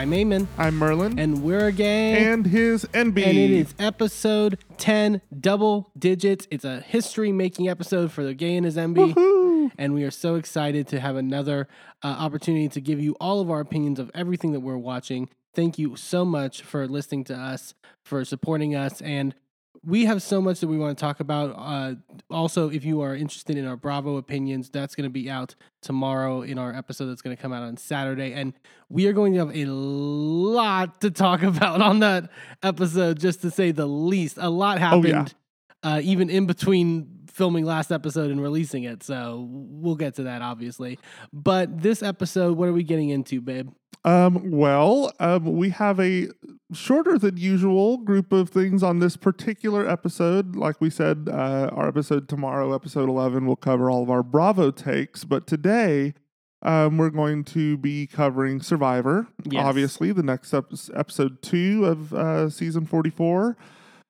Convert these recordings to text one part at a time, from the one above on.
I'm Eamon, I'm Merlin. and we're a gang. and his Enby. and it is episode 10, double digits. It's a history making episode for the Gay and his Enby. Woohoo. And we are so excited to have another uh, opportunity to give you all of our opinions of everything that we're watching. Thank you so much for listening to us, for supporting us. And we have so much that we want to talk about. Uh, also, if you are interested in our Bravo opinions, that's going to be out tomorrow in our episode that's going to come out on Saturday. And we are going to have a lot to talk about on that episode, just to say the least. A lot happened, yeah. uh, even in between filming last episode and releasing it. So we'll get to that, obviously. But this episode, what are we getting into, babe? Um, well, um, we have a shorter than usual group of things on this particular episode. Like we said, uh, our episode tomorrow, episode 11, will cover all of our Bravo takes. But today, um, we're going to be covering Survivor, Yes. obviously, the next ep- episode two of uh, season 44.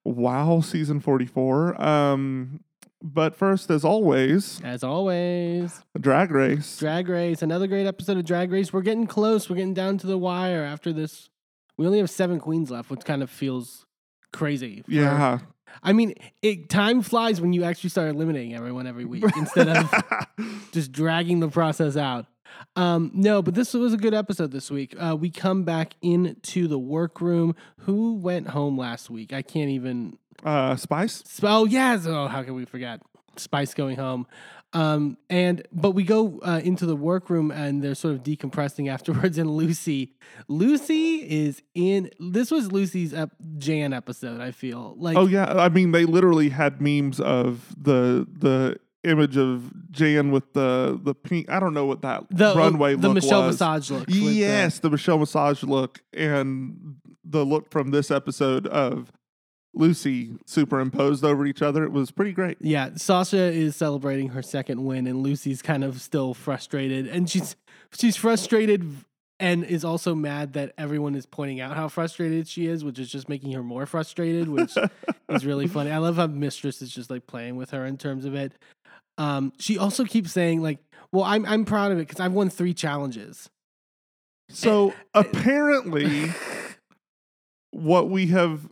Wow, season 44. Um, but first, as always, As always, Drag Race. Drag Race, another great episode of Drag Race. We're getting close. We're getting down to the wire after this. We only have seven queens left, which kind of feels crazy. for- yeah. I mean, it time flies when you actually start eliminating everyone every week instead of just dragging the process out. Um, no, but this was a good episode this week. Uh, we come back into the workroom. Who went home last week? I can't even. Uh, Spice. Oh yes. Oh, how can we forget Spice going home? Um, and but we go uh, into the workroom and they're sort of decompressing afterwards. And Loosey, Loosey is in. This was Loosey's ep- Jan episode. I feel like. Oh yeah, I mean they literally had memes of the the image of Jan with the the pink. I don't know what that the runway the look Michelle was. Visage look. with the- Yes, the Michelle Visage look and the look from this episode of Loosey superimposed over each other. It was pretty great. Yeah, Sasha is celebrating her second win, and Loosey's kind of still frustrated, and she's she's frustrated and is also mad that everyone is pointing out how frustrated she is, which is just making her more frustrated, which is really funny. I love how Mistress is just like playing with her in terms of it. Um, she also keeps saying like, "Well, I'm I'm proud of it because I've won three challenges." So apparently, what we have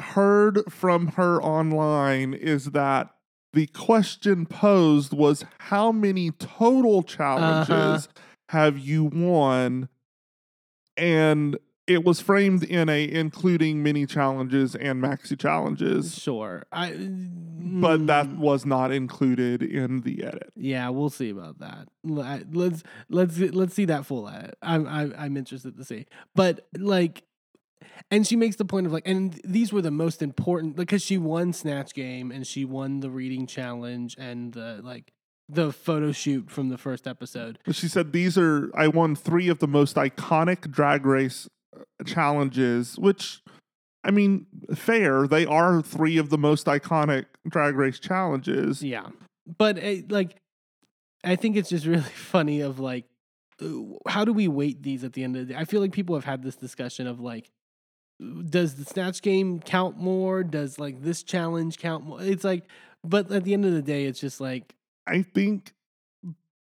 heard from her online is that the question posed was how many total challenges Uh-huh. have you won and it was framed in a including mini challenges and maxi challenges Sure, I. but that mm, was not included in the edit Yeah, we'll see about that. Let's let's let's see that full edit. I'm I'm I'm interested to see. But like, and she makes the point of like, and these were the most important because she won Snatch Game and she won the reading challenge and the like the photo shoot from the first episode. She said these are I won three of the most iconic drag race uh, challenges, which I mean, fair. They are three of the most iconic drag race challenges. Yeah, but it, like, I think it's just really funny of like, uh, how do we weight these at the end of the day? I feel like people have had this discussion of like, does the snatch game count more? Does like this challenge count more? It's like, but at the end of the day, it's just like, I think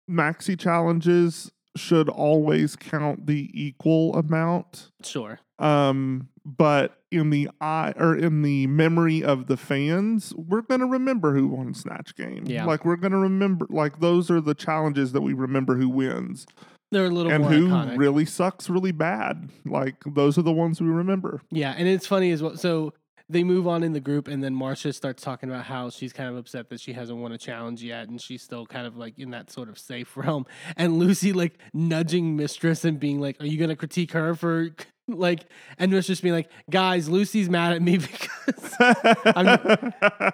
maxi challenges should always count the equal amount. sure, Um, but in the eye or in the memory of the fans, we're gonna remember who won Snatch Game. Yeah. Like we're gonna remember like those are the challenges that we remember who wins. They're a little and more who iconic. really sucks really bad. Like those are the ones we remember. Yeah, and it's funny as well. So they move on in the group, and then Marcia starts talking about how she's kind of upset that she hasn't won a challenge yet, and she's still kind of like in that sort of safe realm. And Loosey like nudging Mistress and being like, "Are you gonna critique her for like?" And Mistress being like, "Guys, Loosey's mad at me because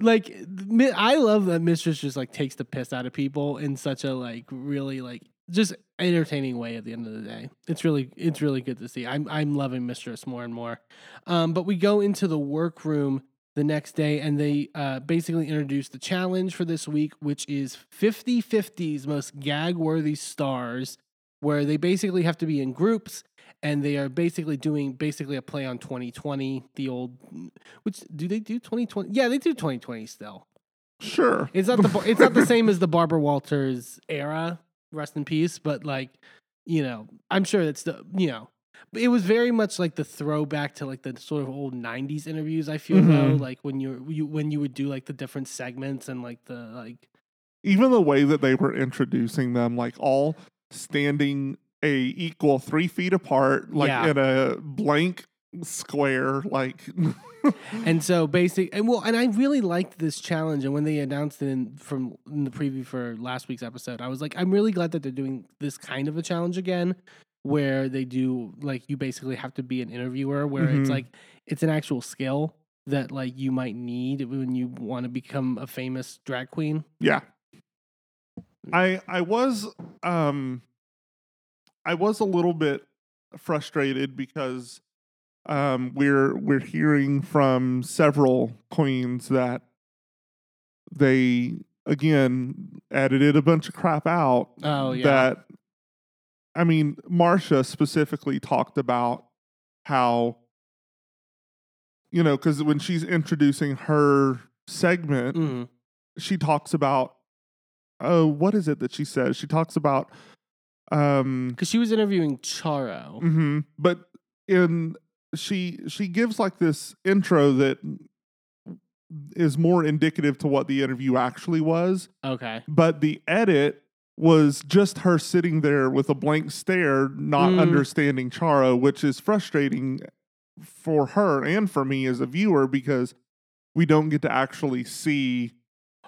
like I love that Mistress just like takes the piss out of people in such a like really like just entertaining way at the end of the day. It's really it's really good to see. I'm I'm loving Mistress more and more. Um, but we go into the workroom the next day and they uh, basically introduce the challenge for this week, which is 50 50's most gag worthy stars, where they basically have to be in groups and they are basically doing basically a play on 2020, the old, which do they do 2020? Yeah, they do 2020 still. Sure. It's not the it's not the same as the Barbara Walters era. Rest in peace. But like, you know, I'm sure that's the you know. But it was very much like the throwback to like the sort of old '90s interviews. I feel though, Mhm. like when you're you when you would do like the different segments and like the like Even the way that they were introducing them, like all standing a equal three feet apart, like Yeah. in a blank square, like and so basic and well and I really liked this challenge and when they announced it in from in the preview for last week's episode I was like I'm really glad that they're doing this kind of a challenge again where they do like you basically have to be an interviewer where it's Mhm. like it's an actual skill that like you might need when you want to become a famous drag queen Yeah. I I was um I was a little bit frustrated because um we're we're hearing from several queens that they again edited a bunch of crap out Oh, yeah. that I mean Marcia specifically talked about how you know cuz when she's introducing her segment Mhm. she talks about oh what is it that she says she talks about um Because she was interviewing Charo. mhm, but in she she gives like this intro that is more indicative to what the interview actually was Okay. but the edit was just her sitting there with a blank stare not Mm. understanding Charo, which is frustrating for her and for me as a viewer because we don't get to actually see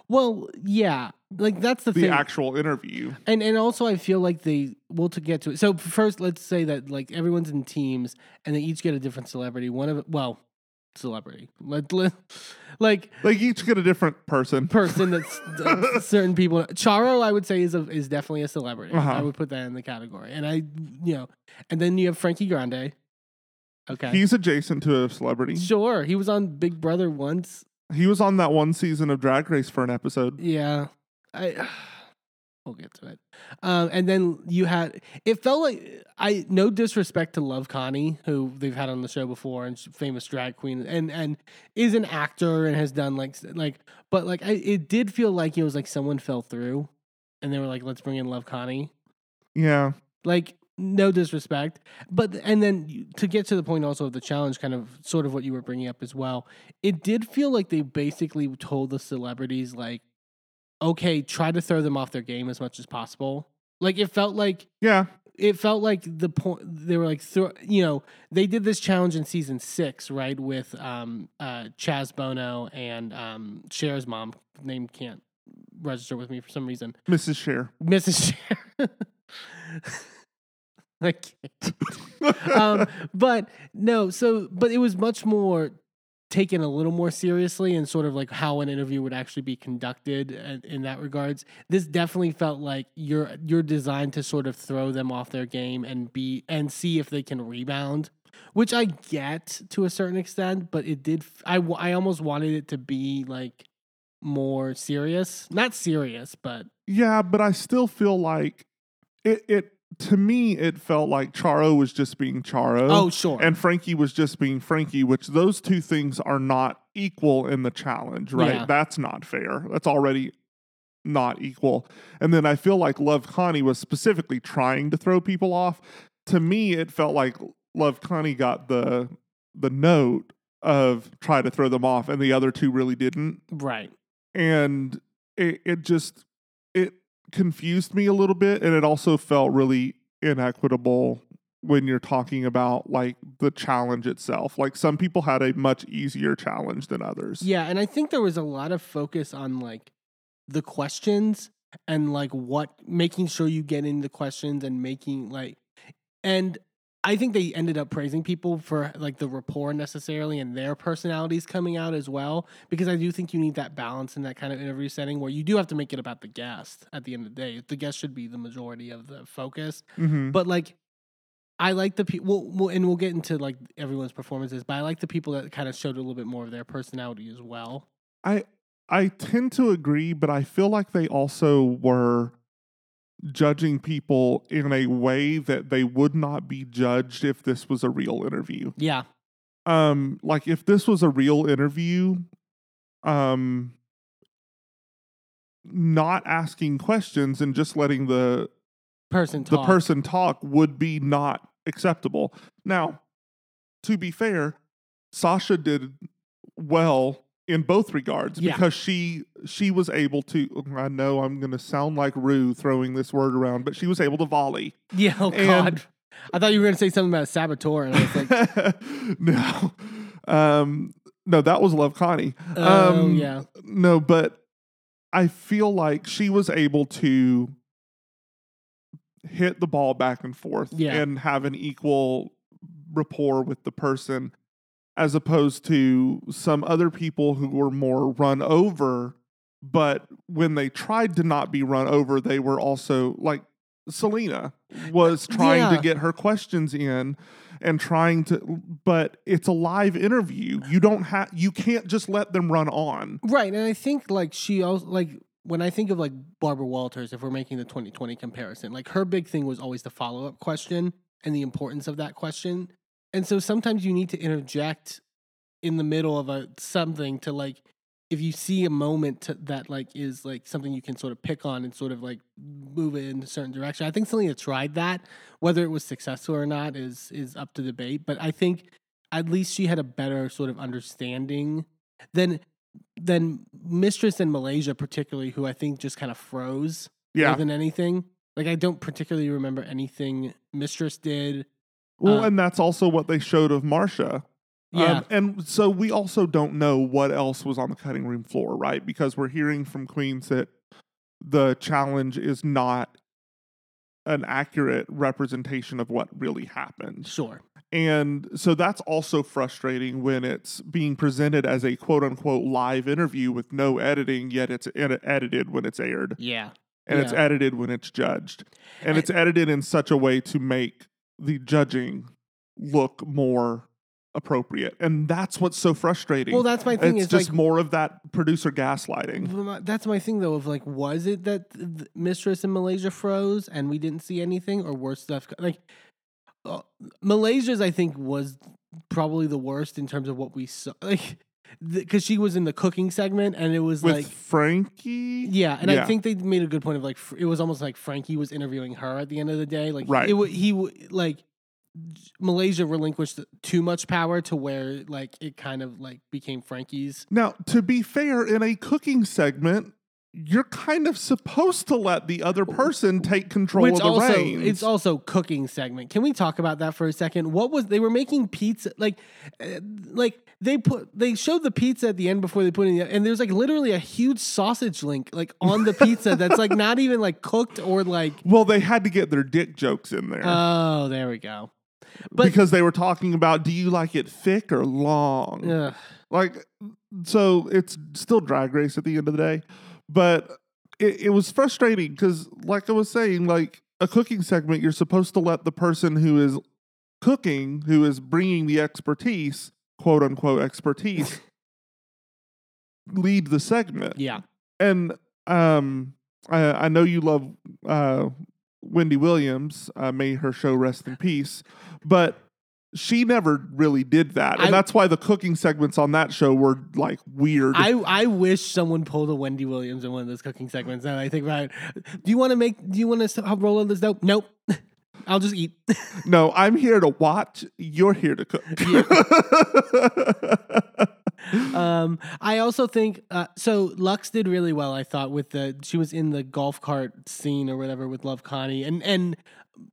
Well, yeah. Like that's the, the thing. actual interview And and also I feel like they well to get to it. So first let's say that like everyone's in teams and they each get a different celebrity. One of well, celebrity. Let, let, like Like each get a different person. person that's uh, certain people Charo I would say is a, is definitely a celebrity. Uh-huh. I would put that in the category. And I you know, and then you have Frankie Grande. Okay. He's adjacent to a celebrity. sure, he was on Big Brother once. He was on that one season of Drag Race for an episode. Yeah, I. We'll get to it. Um, and then you had. It felt like I. No disrespect to Love Connie, who they've had on the show before, and famous drag queen, and and is an actor and has done like like. But like, I, it did feel like it was like someone fell through, and they were like, "Let's bring in Love Connie." Yeah. Like, no disrespect, but and then to get to the point also of the challenge, kind of sort of what you were bringing up as well. It did feel like they basically told the celebrities like, okay, try to throw them off their game as much as possible. Like it felt like Yeah. it felt like the point they were like throw, you know they did this challenge in season six right with um uh Chaz Bono and um Cher's mom name can't register with me for some reason Mrs. Cher. Mrs. Cher. I can't. um, but no, so but it was much more taken a little more seriously and sort of like how an interview would actually be conducted in, that regards. This definitely felt like you're you're designed to sort of throw them off their game and be and see if they can rebound, which I get to a certain extent, but it did. i i almost wanted it to be like more serious, not serious, but yeah, but I still feel like it, it to me it felt like Charo was just being Charo. oh sure, and Frankie was just being Frankie, which those two things are not equal in the challenge, right? Yeah. That's not fair. That's already not equal. And then I feel like Love Connie was specifically trying to throw people off. To me, it felt like Love Connie got the the note of try to throw them off, and the other two really didn't. right. And it, it just it confused me a little bit, and it also felt really inequitable when you're talking about like the challenge itself. Like some people had a much easier challenge than others. Yeah, and I think there was a lot of focus on like the questions and like what making sure you get in the questions and making like and I think they ended up praising people for like the rapport necessarily and their personalities coming out as well because I do think you need that balance in that kind of interview setting where you do have to make it about the guest at the end of the day. The guest should be the majority of the focus. hmm But like, I like the people, well, and we'll get into like everyone's performances. But I like the people that kind of showed a little bit more of their personality as well. I I tend to agree, but I feel like they also were judging people in a way that they would not be judged if this was a real interview. Yeah, Um like if this was a real interview, um not asking questions and just letting the person the person talk would be not acceptable. Now, to be fair, Sasha did well in both regards Yeah. because she she was able to I know I'm going to sound like Rue throwing this word around, but she was able to volley. Yeah. Oh And- God. I thought you were gonna say something about Saboteur, and I was like, no. Um no, that was Love Connie. oh um, yeah, No, but I feel like she was able to hit the ball back and forth Yeah. and have an equal rapport with the person as opposed to some other people who were more run over but when they tried to not be run over they were also like Salina was trying Yeah. to get her questions in and trying to but it's a live interview you don't have you can't just let them run on right. And I think like she also like when I think of like Barbara Walters, if we're making the 2020 comparison, like her big thing was always the follow up question and the importance of that question. And so sometimes you need to interject in the middle of a something to like if you see a moment to, that like is like something you can sort of pick on and sort of like move it in a certain direction. I think Salina tried that. Whether it was successful or not is is up to debate. But I think at least she had a better sort of understanding than than Mistress in Malaysia, particularly, who I think just kind of froze yeah more than anything. Like I don't particularly remember anything Mistress did. Well, Uh, and that's also what they showed of Marcia. Yeah, Um, and so we also don't know what else was on the cutting room floor, right? Because we're hearing from Queens that the challenge is not an accurate representation of what really happened. sure. And so that's also frustrating when it's being presented as a quote unquote live interview with no editing, yet it's ed- edited when it's aired Yeah, and it's edited when it's judged. And And- it's edited in such a way to make the judging look more appropriate. And that's what's so frustrating. well, that's my thing. it's is just like more of that producer gaslighting. That's my thing, though. Of like, was it that th- Mistress in Malaysia froze and we didn't see anything, or worse stuff? Like, uh, Malaysia's, I think, was probably the worst in terms of what we saw. Like, because she was in the cooking segment, and it was With like, Frankie? yeah, and I think they made a good point of like, fr- it was almost like Frankie was interviewing her at the end of the day. Like, Right. It, he w- like. Malaysia relinquished too much power to where like it kind of like became Frankie's. Now, to be fair, in a cooking segment, you're kind of supposed to let the other person take control Which of the also reins. it's also cooking segment. Can we talk about that for a second? What was they were making pizza like uh, like they put they showed the pizza at the end before they put it in the, and there's like literally a huge sausage link like on the pizza that's like not even like cooked or like well, they had to get their dick jokes in there. oh there we go. but- because they were talking about do you like it thick or long? Ugh. Like, so it's still drag race at the end of the day, but it, it was frustrating because, like I was saying, like a cooking segment, you're supposed to let the person who is cooking, who is bringing the expertise, quote unquote expertise, lead the segment. Yeah. And um, I, I know you love uh, Wendy Williams. Uh, may her show rest in peace. But she never really did that, and I- that's why the cooking segments on that show were like weird. I, I wish someone pulled a Wendy Williams in one of those cooking segments. Now I think about it, do you want to make? Do you want to roll on this dope? Nope. I'll just eat. no, I'm here to watch. You're here to cook. um, I also think uh, so. Luxx did really well. I thought with the she was in the golf cart scene or whatever with Love Connie, and and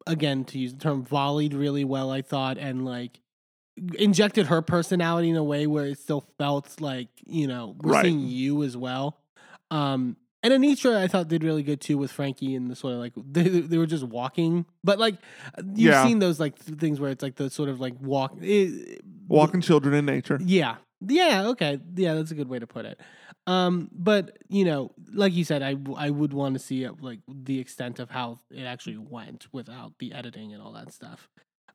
again to use the term volleyed really well. I thought and like injected her personality in a way where it still felt like you know we're Right. seeing you as well. Um, and Anetra, I thought did really good too with Frankie and the sort of like they, they were just walking, but like you've Yeah. seen those like th- things where it's like the sort of like walk. It, Walking children in nature. yeah. Yeah, okay. Yeah, that's a good way to put it. Um, but you know, like you said, I I would want to see it, like the extent of how it actually went without the editing and all that stuff.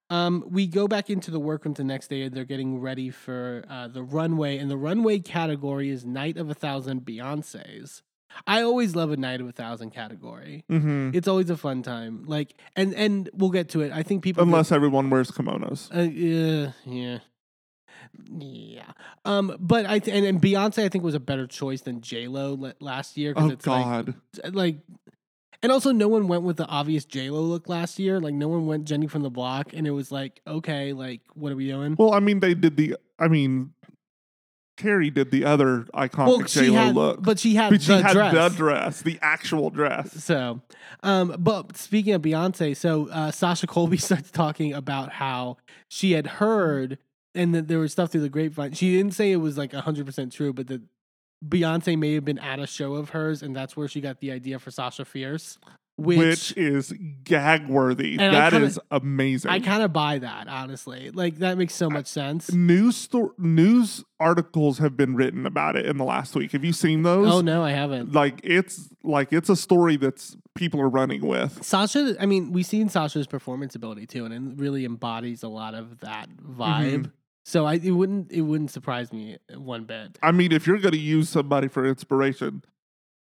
Um, we go back into the workroom the next day, and they're getting ready for uh, the runway, and the runway category is "Night of a Thousand Beyonces." I always love a "Night of a Thousand category. hmm It's always a fun time. Like, and and we'll get to it. I think people get- Unless everyone wears kimonos. uh, yeah, yeah, yeah. Um, but I th- and, and Beyonce I think was a better choice than J Lo last year because Oh it's God. like like And also, no one went with the obvious J Lo look last year. Like, no one went Jenny from the block, and it was like, okay, like, what are we doing? Well, I mean, they did the. I mean, Carrie did the other iconic Well, J Lo look, but she had but she the had dress. the dress, the actual dress. So, um, but speaking of Beyonce, so uh, Sasha Colby starts talking about how she had heard and that there was stuff through the grapevine. She didn't say it was like 100% true, but that Beyonce may have been at a show of hers, and that's where she got the idea for Sasha Fierce, which, Which, is gag worthy. That is kinda- amazing. I kind of buy that, honestly. Like, that makes so much sense. news sto- news articles have been written about it in the last week. Have you seen those? Oh, no, I haven't. Like it's like it's a story that's people are running with. Sasha, I mean, we've seen Sasha's performance ability too, and it really embodies a lot of that mm-hmm. vibe. So I it wouldn't it wouldn't surprise me one bit. I mean, if you're going to use somebody for inspiration,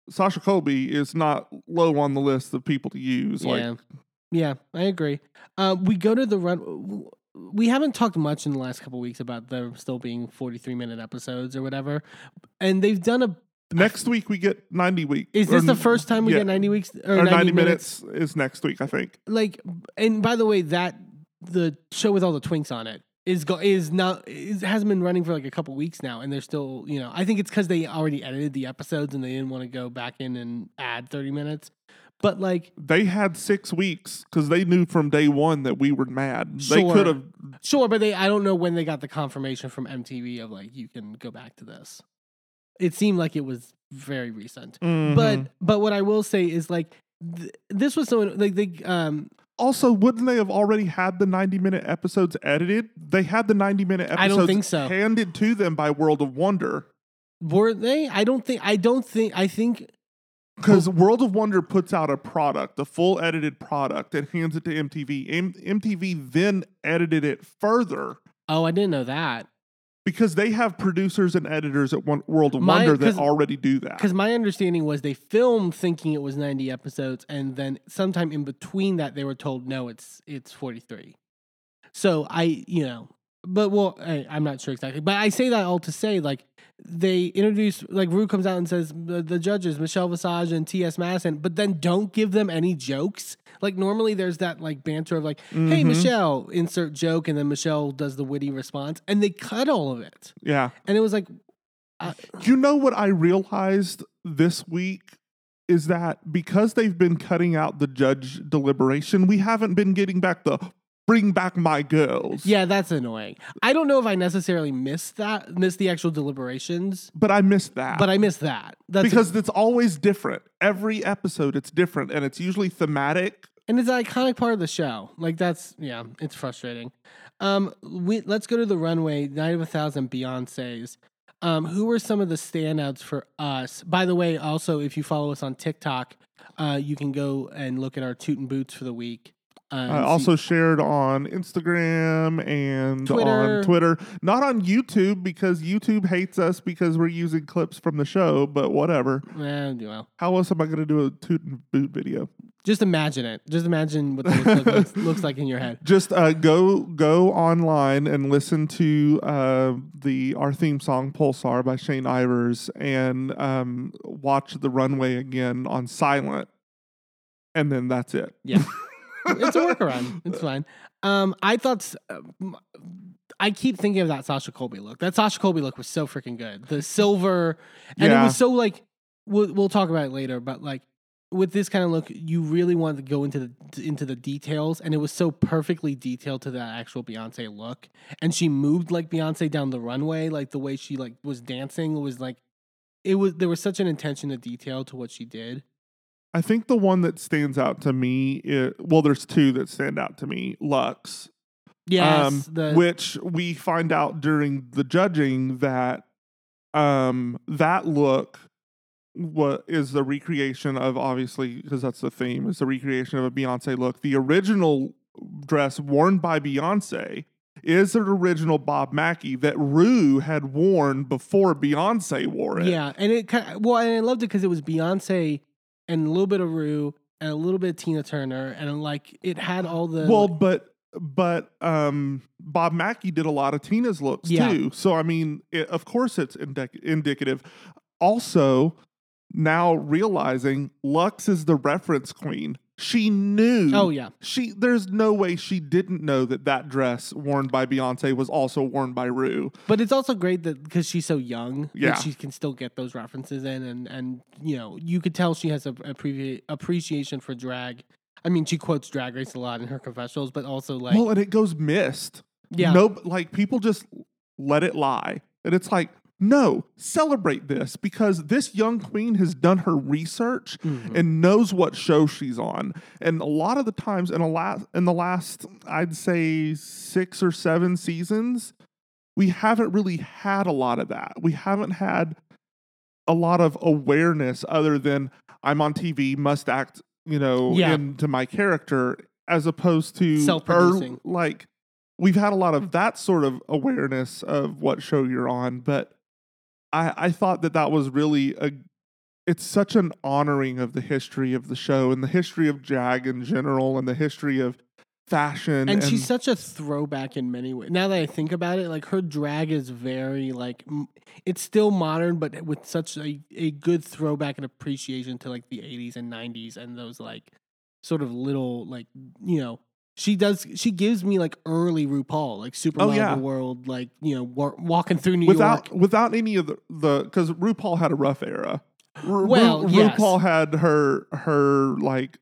Sasha Colby is not low on the list of people to use. yeah, Like, yeah, I agree. Uh, we go to the run. We haven't talked much in the last couple weeks about there still being forty three minute episodes or whatever, and they've done a. next week we get 90 weeks. Is this the first time we yeah. get ninety weeks or, Or 90, 90 minutes? minutes is next week, I think. Like, and by the way, that the show with all the twinks on it is go is not is, hasn't been running for like a couple weeks now, and they're still you know I think it's because they already edited the episodes and they didn't want to go back in and add thirty minutes, but like They had six weeks because they knew from day one that we were mad. They could have. sure, but they I don't know when they got the confirmation from MTV of like you can go back to this. It seemed like it was very recent, Mm-hmm. but but what I will say is like th- this was so like they um Also, wouldn't they have already had the 90 minute episodes edited? They had the 90 minute episodes I don't think so. handed to them by World of Wonder. were they I don't think I don't think I think Because oh. World of Wonder puts out a product, a full edited product, and hands it to MTV. M- MTV then edited it further oh I didn't know that. Because they have producers and editors at one, World of My- Wonder that already do that. Because my understanding was they filmed thinking it was 90 episodes, and then sometime in between that, they were told no, it's it's 43. So I, you know, but well, I, I'm not sure exactly, but I say that all to say like they introduce like Rue comes out and says the, the judges Michelle Visage and T.S. Madison, but then don't give them any jokes. Like normally there's that like banter of like, hey Mhm. Michelle, insert joke, and then Michelle does the witty response, and they cut all of it, yeah. and it was like. You know what I realized this week is that because they've been cutting out the judge deliberation, we haven't been getting back the bring back my girls. Yeah, that's annoying. I don't know if I necessarily missed that, missed the actual deliberations, But I missed that. but I missed that. That's because it's always different. Every episode it's different and it's usually thematic. and it's an iconic part of the show. Like that's yeah, it's frustrating. Um, we let's go to the runway. Night of a Thousand Beyonces. Um, who were some of the standouts for us? By the way, also if you follow us on TikTok, uh, you can go and look at our toot and boots for the week. Uh, also shared on Instagram and Twitter. on Twitter. Not on YouTube because YouTube hates us because we're using clips from the show, but whatever. Eh, well, How else am I going to do a toot and boot video? just imagine it. Just imagine what the look looks, looks like in your head. Just uh, go go online and listen to uh, the our theme song Pulsar by Shane Ivers and um, watch the runway again on silent, and then that's it. Yeah. it's a workaround. It's fine. Um, I thought um, I keep thinking of that Sasha Colby look. That Sasha Colby look was so freaking good. The silver, and it was so like we'll we'll talk about it later, but like with this kind of look, you really want to go into the into the details, and it was so perfectly detailed to that actual Beyonce look. And she moved like Beyonce down the runway, like the way she like was dancing was like it was. There was such an intention to detail to what she did. I think the one that stands out to me, i well, there's two that stand out to me. Luxx, Yes, um, the which we find out during the judging that um, that look what is the recreation of obviously because that's the theme is the recreation of a Beyonce look. The original dress worn by Beyonce is an original Bob Mackie that Rue had worn before Beyonce wore it. Yeah, and it kind of, well, and I loved it because it was Beyonce and a little bit of Rue and a little bit of Tina Turner, and like it had all the Well, but but um, Bob Mackie did a lot of Tina's looks Yeah. too. So I mean, it, of course, it's indic- indicative. Also, now realizing Luxx is the reference queen. She knew. Oh yeah. She there's no way she didn't know that that dress worn by Beyonce was also worn by Rue. But it's also great that because she's so young, Yeah. she can still get those references in, and and you know you could tell she has a, a previ- appreciation for drag. I mean, she quotes Drag Race a lot in her confessionals, but also like well, and it goes missed. yeah, No, like people just let it lie. And it's like, no, celebrate this because this young queen has done her research Mhm. and knows what show she's on. And a lot of the times in a last in the last, I'd say six or seven seasons, we haven't really had a lot of that. We haven't had a lot of awareness other than I'm on TV, must act, you know, Yeah. into my character, as opposed to Self-producing. like we've had a lot of that sort of awareness of what show you're on, but I I thought that that was really a it's such an honoring of the history of the show and the history of Jag in general and the history of fashion and she's such a throwback in many ways. Now that I think about it, like her drag is very like it's still modern, but with such a, a good throwback and appreciation to like the 80s and 90s and those like sort of little like you know she does she gives me like early RuPaul like Super Oh, Mario yeah. World like you know wa- walking through New without York. without any of the the because RuPaul had a rough era. Ru- Well, Ru- yes. RuPaul had her her like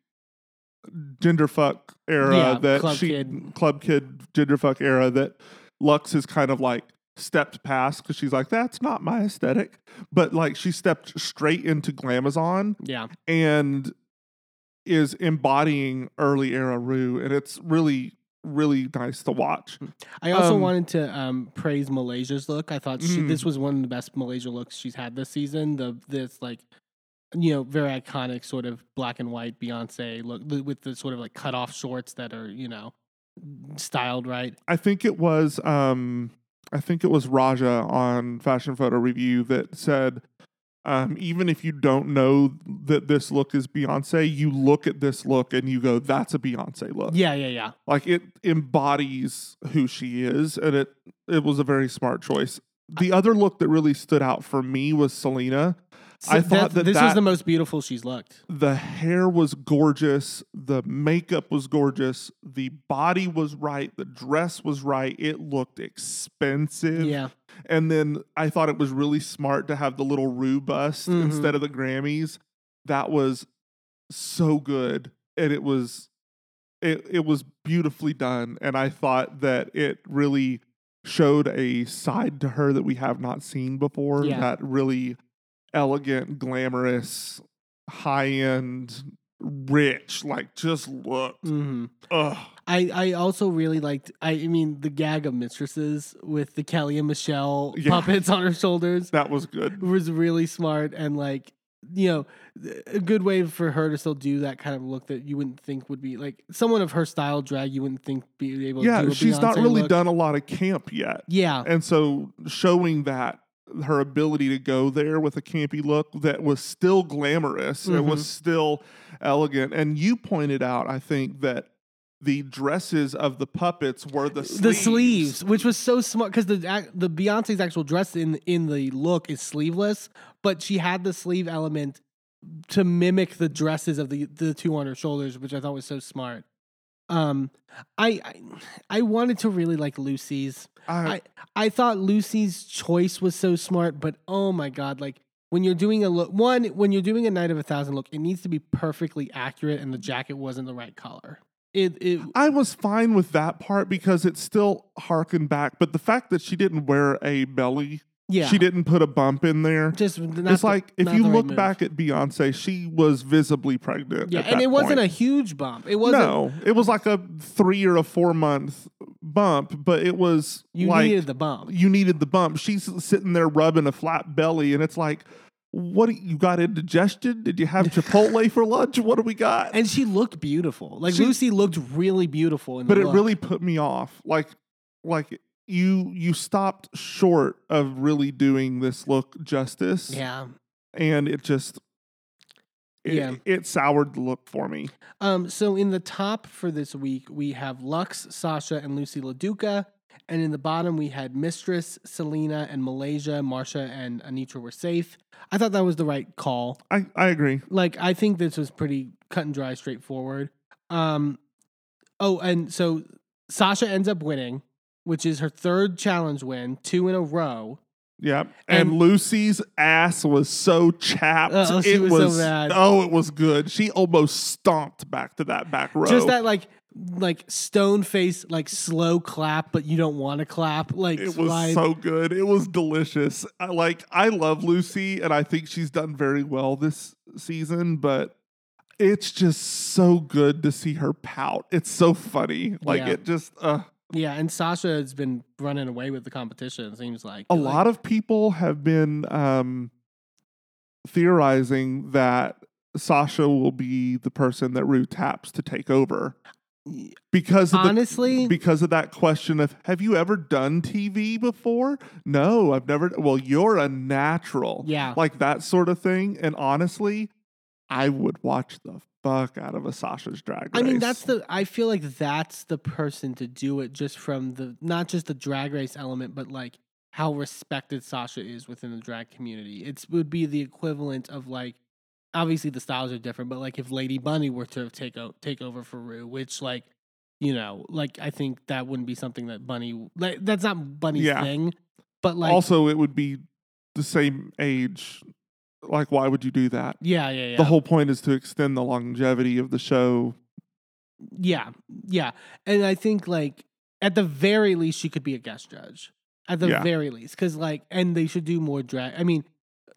genderfuck era Yeah, that Club she Kid. club kid genderfuck era that Luxx is kind of like stepped past because she's like that's not my aesthetic, but like she stepped straight into glamazon Yeah, and is embodying early era Rue, and it's really really nice to watch. I also Um, wanted to um, praise Malaysia's look. I thought she, Mm. this was one of the best Malaysia looks she's had this season. The this like you know very iconic sort of black and white Beyonce look with the sort of like cut off shorts that are you know styled right. I think it was um I think it was Raja on Fashion Photo RuView that said um, even if you don't know that this look is Beyonce, you look at this look and you go, "That's a Beyonce look." Yeah, yeah, yeah. Like it embodies who she is, and it it was a very smart choice. The other look that really stood out for me was Salina. I thought that this was the most beautiful she's looked. the hair was gorgeous the makeup was gorgeous the body was right the dress was right it looked expensive Yeah, and then i thought it was really smart to have the little rue bust Mhm. instead of the grammys that was so good and it was it, it was beautifully done and i thought that it really showed a side to her that we have not seen before Yeah. that really elegant glamorous high end rich like just looked hmm ugh I I also really liked. I, I mean the gag of mistresses with the Kelly and Michelle Yeah. puppets on her shoulders. that was good was really smart and like you know a good way for her to still do that kind of look that you wouldn't think would be like someone of her style drag you wouldn't think be able to yeah do a she's not really look. done a lot of camp yet yeah And so showing that her ability to go there with a campy look that was still glamorous, it Mhm. was still elegant. And you pointed out, I think, that the dresses of the puppets were the sleeves. the sleeves which was so smart because the the Beyonce's actual dress in in the look is sleeveless but she had the sleeve element to mimic the dresses of the the two on her shoulders which I thought was so smart um I I, I wanted to really like Loosey's I, I I thought Loosey's choice was so smart, but oh my god, like when you're doing a look one, when you're doing a night of a thousand look, it needs to be perfectly accurate and the jacket wasn't the right color. It it I was fine with that part because it still harkened back. But the fact that she didn't wear a belly, yeah. she didn't put a bump in there. just not it's the- like if you right look move. back at Beyonce, she was visibly pregnant. Yeah, and it wasn't a huge bump. It wasn't no, it was like a three or a four month bump, but it was you like needed the bump. you needed the bump. She's sitting there rubbing a flat belly, and it's like, what? You got indigestion? Did you have Chipotle for lunch? What do we got? And she looked beautiful. Like She- Loosey looked really beautiful in but it look. really put me off. Like, like you you stopped short of really doing this look justice, Yeah. and it just it, Yeah. it soured the look for me. Um, so in the top for this week, we have Luxx, Sasha, and Loosey LaDuca. And in the bottom, we had Mistress, Salina, and Malaysia. Marcia and Anetra were safe. I thought that was the right call. I, I agree. Like, I think this was pretty cut and dry, straightforward. Um, oh, and so Sasha ends up winning, which is her third challenge win, two in a row. Yeah. And, And- Loosey's ass was so chapped. It was so bad. Oh, it was good. She almost stomped back to that back row. Just that, like, like stone face, like slow clap, but you don't want to clap. Like, It was slide. so good. It was delicious. I like I love Lucy and I think she's done very well this season, but it's just so good to see her pout. It's so funny. Like Yeah. it just uh Yeah, and Sasha has been running away with the competition. It seems like a lot of people have been um theorizing that Sasha will be the person that Rue taps to take over. Because of the, honestly. because of that question of have you ever done TV before? No, I've never. Well, you're a natural. Yeah. Like that sort of thing. And honestly, I would watch the fuck out of a Sasha's drag race. I mean, that's the. I feel like that's the person to do it, just from the not just the drag race element, but like how respected Sasha is within the drag community. It would be the equivalent of like, obviously the styles are different, but like if Lady Bunny were to take o- take over for Rue, which like, you know, like I think that wouldn't be something that Bunny like that's not Bunny's Yeah. thing, but like also it would be the same age. Like, why would you do that? yeah, yeah, yeah. The whole point is to extend the longevity of the show. Yeah, yeah. And I think like at the very least she could be a guest judge. At the Yeah. very least cuz like and they should do more drag. I mean,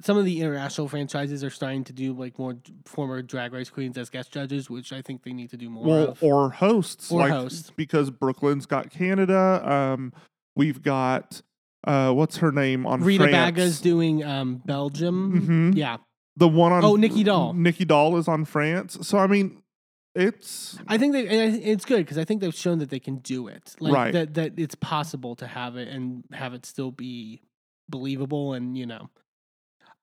some of the international franchises are starting to do like more former drag race queens as guest judges, which I think they need to do more Well, of. or hosts, Or like hosts. because Brooklyn's got Canada. Um, we've got uh, what's her name on Rita France? Baga's doing um Belgium. Mhm. Yeah. the one on Oh, Nicky Doll. Nicky Doll is on France. So I mean, it's I think they and it's good because I think they've shown that they can do it. Like Right. that that it's possible to have it and have it still be believable and you know.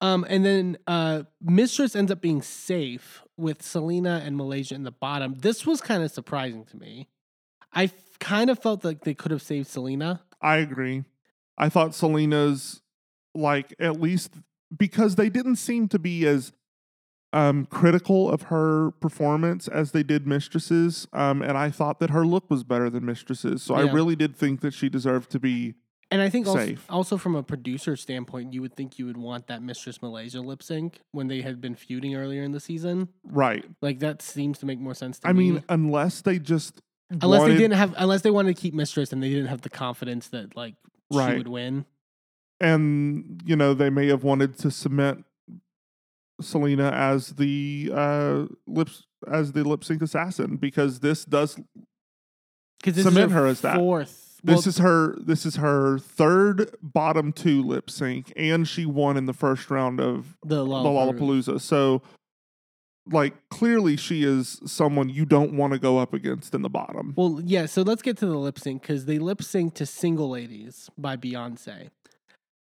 Um and then uh Mistress ends up being safe with Salina and Malaysia in the bottom. This was kind of surprising to me. I kind of felt like they could have saved Salina. I agree. I thought Salina's like at least because they didn't seem to be as um critical of her performance as they did mistresses um and i thought that her look was better than mistresses so i really did think that she deserved to be And I think also, Safe. also from a producer standpoint, you would think you would want that Mistress Malaysia lip sync when they had been feuding earlier in the season. right Like that seems to make more sense to me. i me. mean unless they just unless wanted- they didn't have unless they wanted to keep mistress and they didn't have the confidence that like she Right. would win and you know they may have wanted to cement Salina as the uh lips as the lip sync assassin because this does this Cement is her as that. fourth this well, is her this is her third bottom two lip sync and she won in the first round of the the Lalaparuza. Lalaparuza so like clearly she is someone you don't want to go up against in the bottom. Well yeah so let's get to the lip sync because they lip sync to single ladies by beyonce.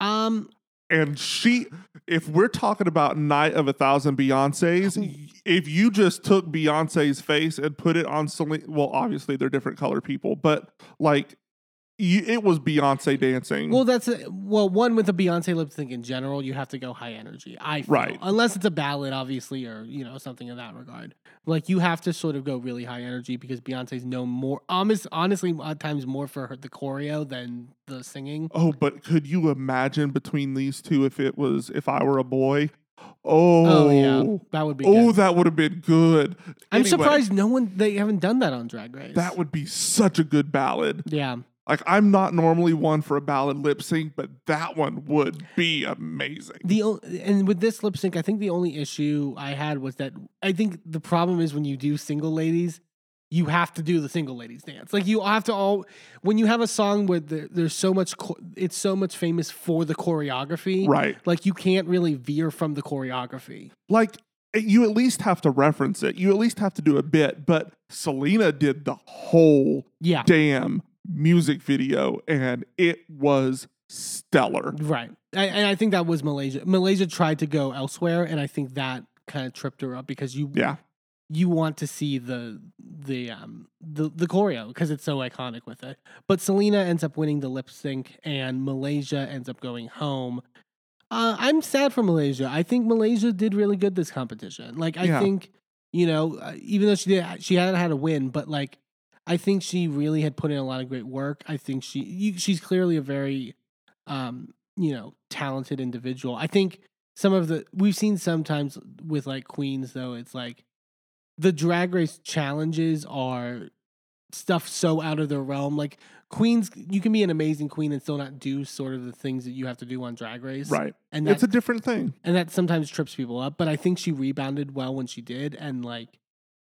Um and she if we're talking about night of a thousand beyonces if you just took beyonce's face and put it on Celine, well obviously they're different color people but like it was beyonce dancing well that's a, well one with the beyonce lip sync in general you have to go high energy i feel. Right. unless it's a ballad obviously or you know something in that regard like you have to sort of go really high energy because beyonce's known more honest, honestly at times more for her, the choreo than the singing oh but could you imagine between these two if it was if i were a boy oh oh yeah that would be oh good. that would have been good I'm Anyway, surprised no one they haven't done that on Drag Race. that would be such a good ballad yeah. Like i'm not normally one for a ballad lip sync but that one would be amazing The o- and with this lip sync, I think the only issue I had was that I think the problem is when you do single ladies, you have to do the single ladies dance. Like you have to all when you have a song where there, there's so much cho- it's so much famous for the choreography. right Like you can't really veer from the choreography. like eh, you at least have to reference it. You at least have to do a bit. But Salina did the whole Yeah. damn music video, and it was stellar. Right. I, and I think that was Malaysia. Malaysia tried to go elsewhere, and I think that kind of tripped her up because you Yeah. you want to see the the um the the choreo because it's so iconic with it. But Salina ends up winning the lip sync, and Malaysia ends up going home. Uh, I'm sad for Malaysia. I think Malaysia did really good this competition. Like I Yeah. think you know, uh, even though she did, she hadn't had a win, but like I think she really had put in a lot of great work. I think she you, she's clearly a very um you know talented individual. I think some of the we've seen sometimes with like queens though it's like the drag race challenges are stuff so out of their realm like queens you can be an amazing queen and still not do sort of the things that you have to do on drag race Right. and It's a different thing. and that sometimes trips people up but i think she rebounded well when she did and like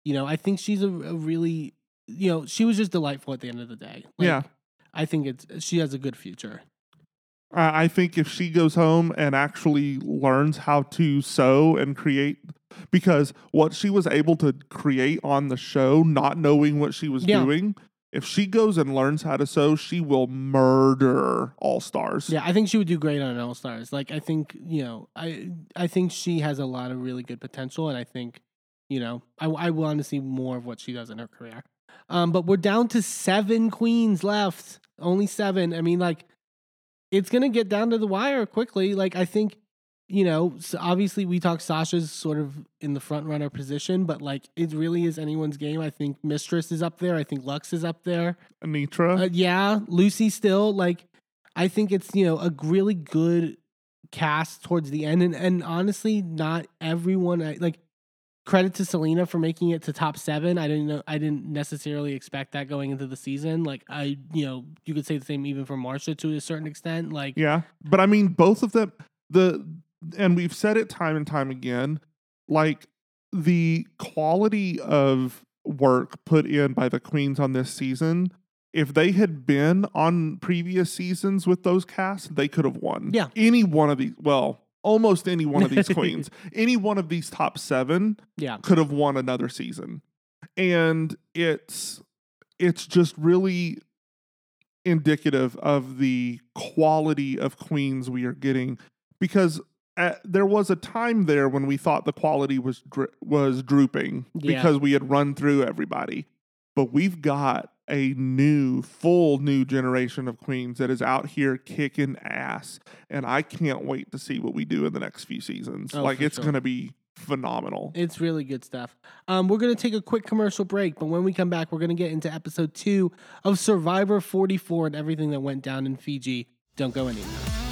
you know i think she's a, a really you know she was just delightful at the end of the day like, yeah. i think it's she has a good future I I think if she goes home and actually learns how to sew and create, because what she was able to create on the show, not knowing what she was Yeah. doing, if she goes and learns how to sew, she will murder All Stars. Yeah, I think she would do great on All Stars. Like I think, you know, I I think she has a lot of really good potential and I think, you know, I I want to see more of what she does in her career. Um but we're down to 7 queens left. Only 7. I mean like it's to get down to the wire quickly. Like I think you know, so obviously we talk Sasha's sort of in the front runner position, but like it really is anyone's game. I think Mistress is up there. I think Luxx is up there. Anetra. Uh, yeah, Loosey still like I think it's you know a really good cast towards the end, and and honestly, not everyone I, like credit to Salina for making it to top seven. I didn't know I didn't necessarily expect that going into the season. Like I you know you could say the same even for Marcia to a certain extent. Like Yeah, but I mean, both of them. The and we've said it time and time again. Like the quality of work put in by the queens on this season. If they had been on previous seasons with those casts, they could have won. Yeah. any one of these. Well, almost any one of these queens, any one of these top seven yeah, could have won another season. And it's it's just really indicative of the quality of queens we are getting because at, there was a time there when we thought the quality was dr- was drooping Yeah. because we had run through everybody. But we've got a new, full new generation of queens that is out here kicking ass, and I can't wait to see what we do in the next few seasons. Oh, like it's sure. going to be phenomenal. It's really good stuff. Um, we're going to take a quick commercial break, but when we come back, we're going to get into episode two of Survivor 44 and everything that went down in Fiji. Don't go anywhere.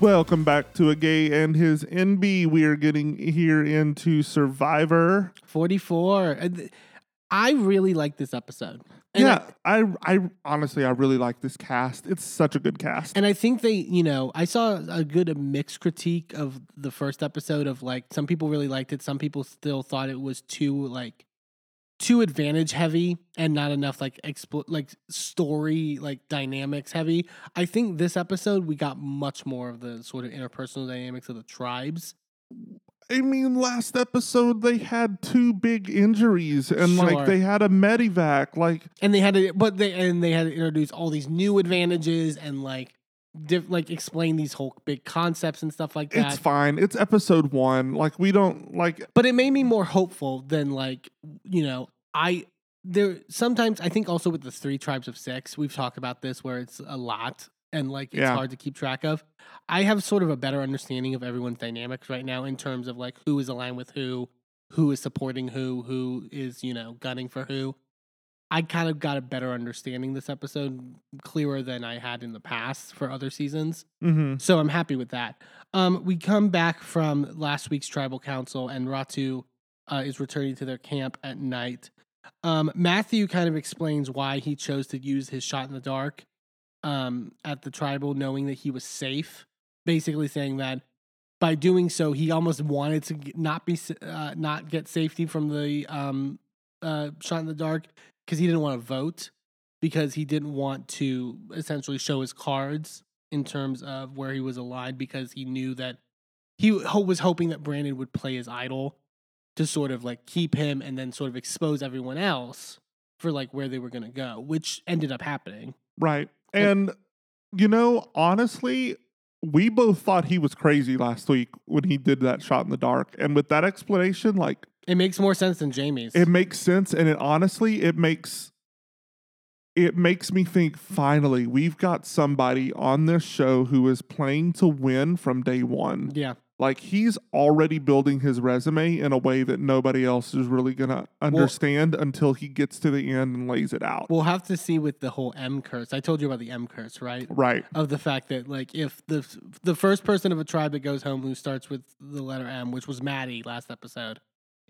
Welcome back to a gay and his Enby. We are getting here into Survivor. 44. Uh, and I really like this episode. And yeah, I, I honestly I really like this cast. It's such a good cast. And I think they, you know, I saw a good mixed critique of the first episode of like some people really liked it, some people still thought it was too like too advantage heavy and not enough like expl- like story like dynamics heavy. I think this episode we got much more of the sort of interpersonal dynamics of the tribes. I mean, last episode they had two big injuries and Sure. like they had a medevac. Like And they had to but they and they had to introduce all these new advantages and like diff, like explain these whole big concepts and stuff like that. it's fine. It's episode one. Like we don't like but it made me more hopeful than like you know i there sometimes i think also with the three tribes of six we've talked about this where it's a lot and like it's Yeah. hard to keep track of i have sort of a better understanding of everyone's dynamics right now in terms of like who is aligned with who who is supporting who who is you know gunning for who i kind of got a better understanding this episode clearer than i had in the past for other seasons mhm. so I'm happy with that. Um, we come back from last week's tribal council, and Ratu uh, is returning to their camp at night. Um, Matthew kind of explains why he chose to use his shot in the dark um, at the tribal, knowing that he was safe. Basically, saying that by doing so, he almost wanted to not be uh, not get safety from the um, uh, shot in the dark because he didn't want to vote because he didn't want to essentially show his cards in terms of where he was aligned because he knew that he was hoping that Brandon would play his idol to sort of like keep him and then sort of expose everyone else for like where they were going to go, which ended up happening. right. And you know, honestly, we both thought he was crazy last week when he did that shot in the dark. And with that explanation, like It makes more sense than Jaime's. it makes sense and it honestly it makes it makes me think finally we've got somebody on this show who is playing to win from day one yeah. like he's already building his resume in a way that nobody else is really gonna understand until he gets to the end and lays it out We'll have to see with the whole M curse. I told you about the M curse, right? right Of the fact that like if the the first person of a tribe that goes home who starts with the letter M, which was Maddy last episode,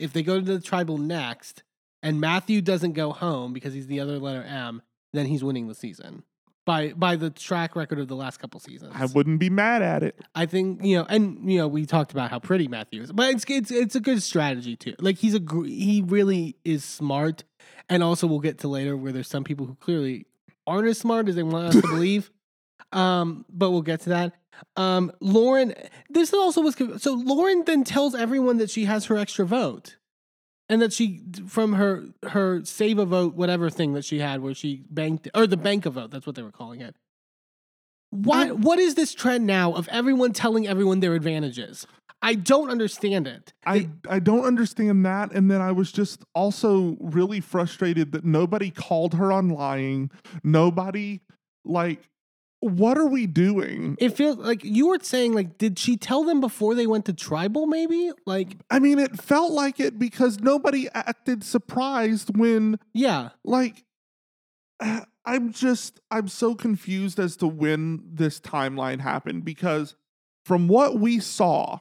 if they go to the tribal next and Matthew doesn't go home because he's the other letter M, then he's winning the season. By by the track record of the last couple seasons. i wouldn't be mad at it I think you know, and you know, we talked about how pretty Matthew is, but it's it's it's a good strategy too. Like he's a he really is smart, and also we'll get to later where there's some people who clearly aren't as smart as they want us to believe. Um, but we'll get to that. Um, Lauren, this also was so Lauren then tells everyone that she has her extra vote, and that she from her her save a vote whatever thing that she had where she banked or the bank a vote that's what they were calling it. Why? What is this trend now of everyone telling everyone their advantages? I don't understand it. I, I don't understand that. And then I was just also really frustrated that nobody called her on lying. Nobody, like, what are we doing? It feels like you were saying, like, did she tell them before they went to tribal? Maybe, like, I mean, it felt like it because nobody acted surprised when, yeah, like, I'm just, I'm so confused as to when this timeline happened because from what we saw,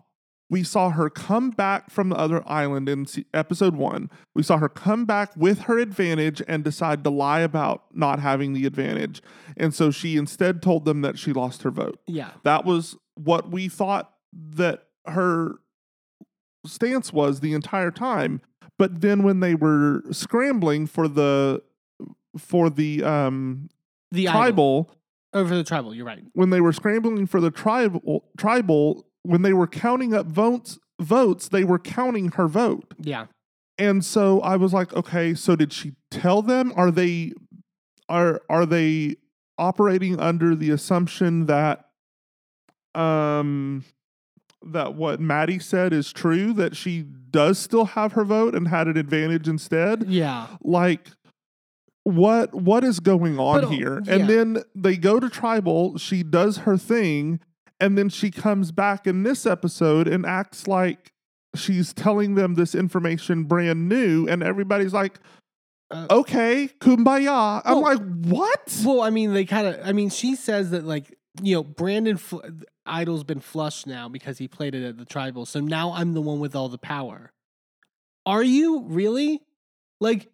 we saw her come back from the other island in episode one. We saw her come back with her advantage and decide to lie about not having the advantage. And so she instead told them that she lost her vote. yeah, That was what we thought that her stance was the entire time. But then when they were scrambling for the for the um the tribal, over the tribal. You're right. when they were scrambling for the tribal tribal, when they were counting up votes votes, they were counting her vote. Yeah, And so I was like, okay, so did she tell them? Are they are are they operating under the assumption that um that what Maddy said is true, that she does still have her vote and had an advantage instead? yeah, Like what what is going on But, uh, here? yeah. And then they go to tribal, she does her thing, and then she comes back in this episode and acts like she's telling them this information brand new, and everybody's like, Uh, okay, kumbaya. I'm well- like, what? Well, I mean, they kind of. I mean, she says that like you know, Brandon Fl- Idol's been flushed now because he played it at the tribal. So now I'm the one with all the power. Are you really? Like,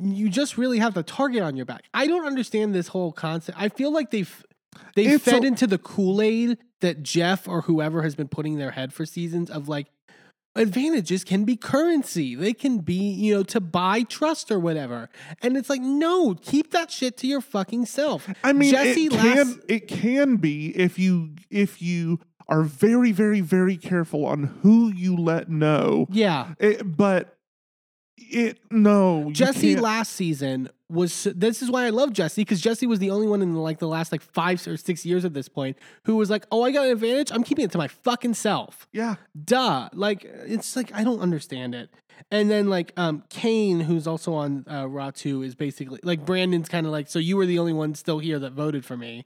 you just really have the target on your back. I don't understand this whole concept. I feel like they've they It's fed a- into the Kool Aid that Jeff or whoever has been putting in their head for seasons of like advantages can be currency. They can be, you know, to buy trust or whatever. And it's like, no, keep that shit to your fucking self. I mean, Jesse it last- can it can be if you if you are very very very careful on who you let know. Yeah. It, but it no Jesse can't- last season was this is why I love Jesse because Jesse was the only one in like the last like five or six years at this point who was like, "Oh, I got an advantage. I'm keeping it to my fucking self." yeah Duh. Like it's like I don't understand it. And then like um Kane, who's also on uh, Ratu, is basically like Brandon's kind of like, "So you were the only one still here that voted for me."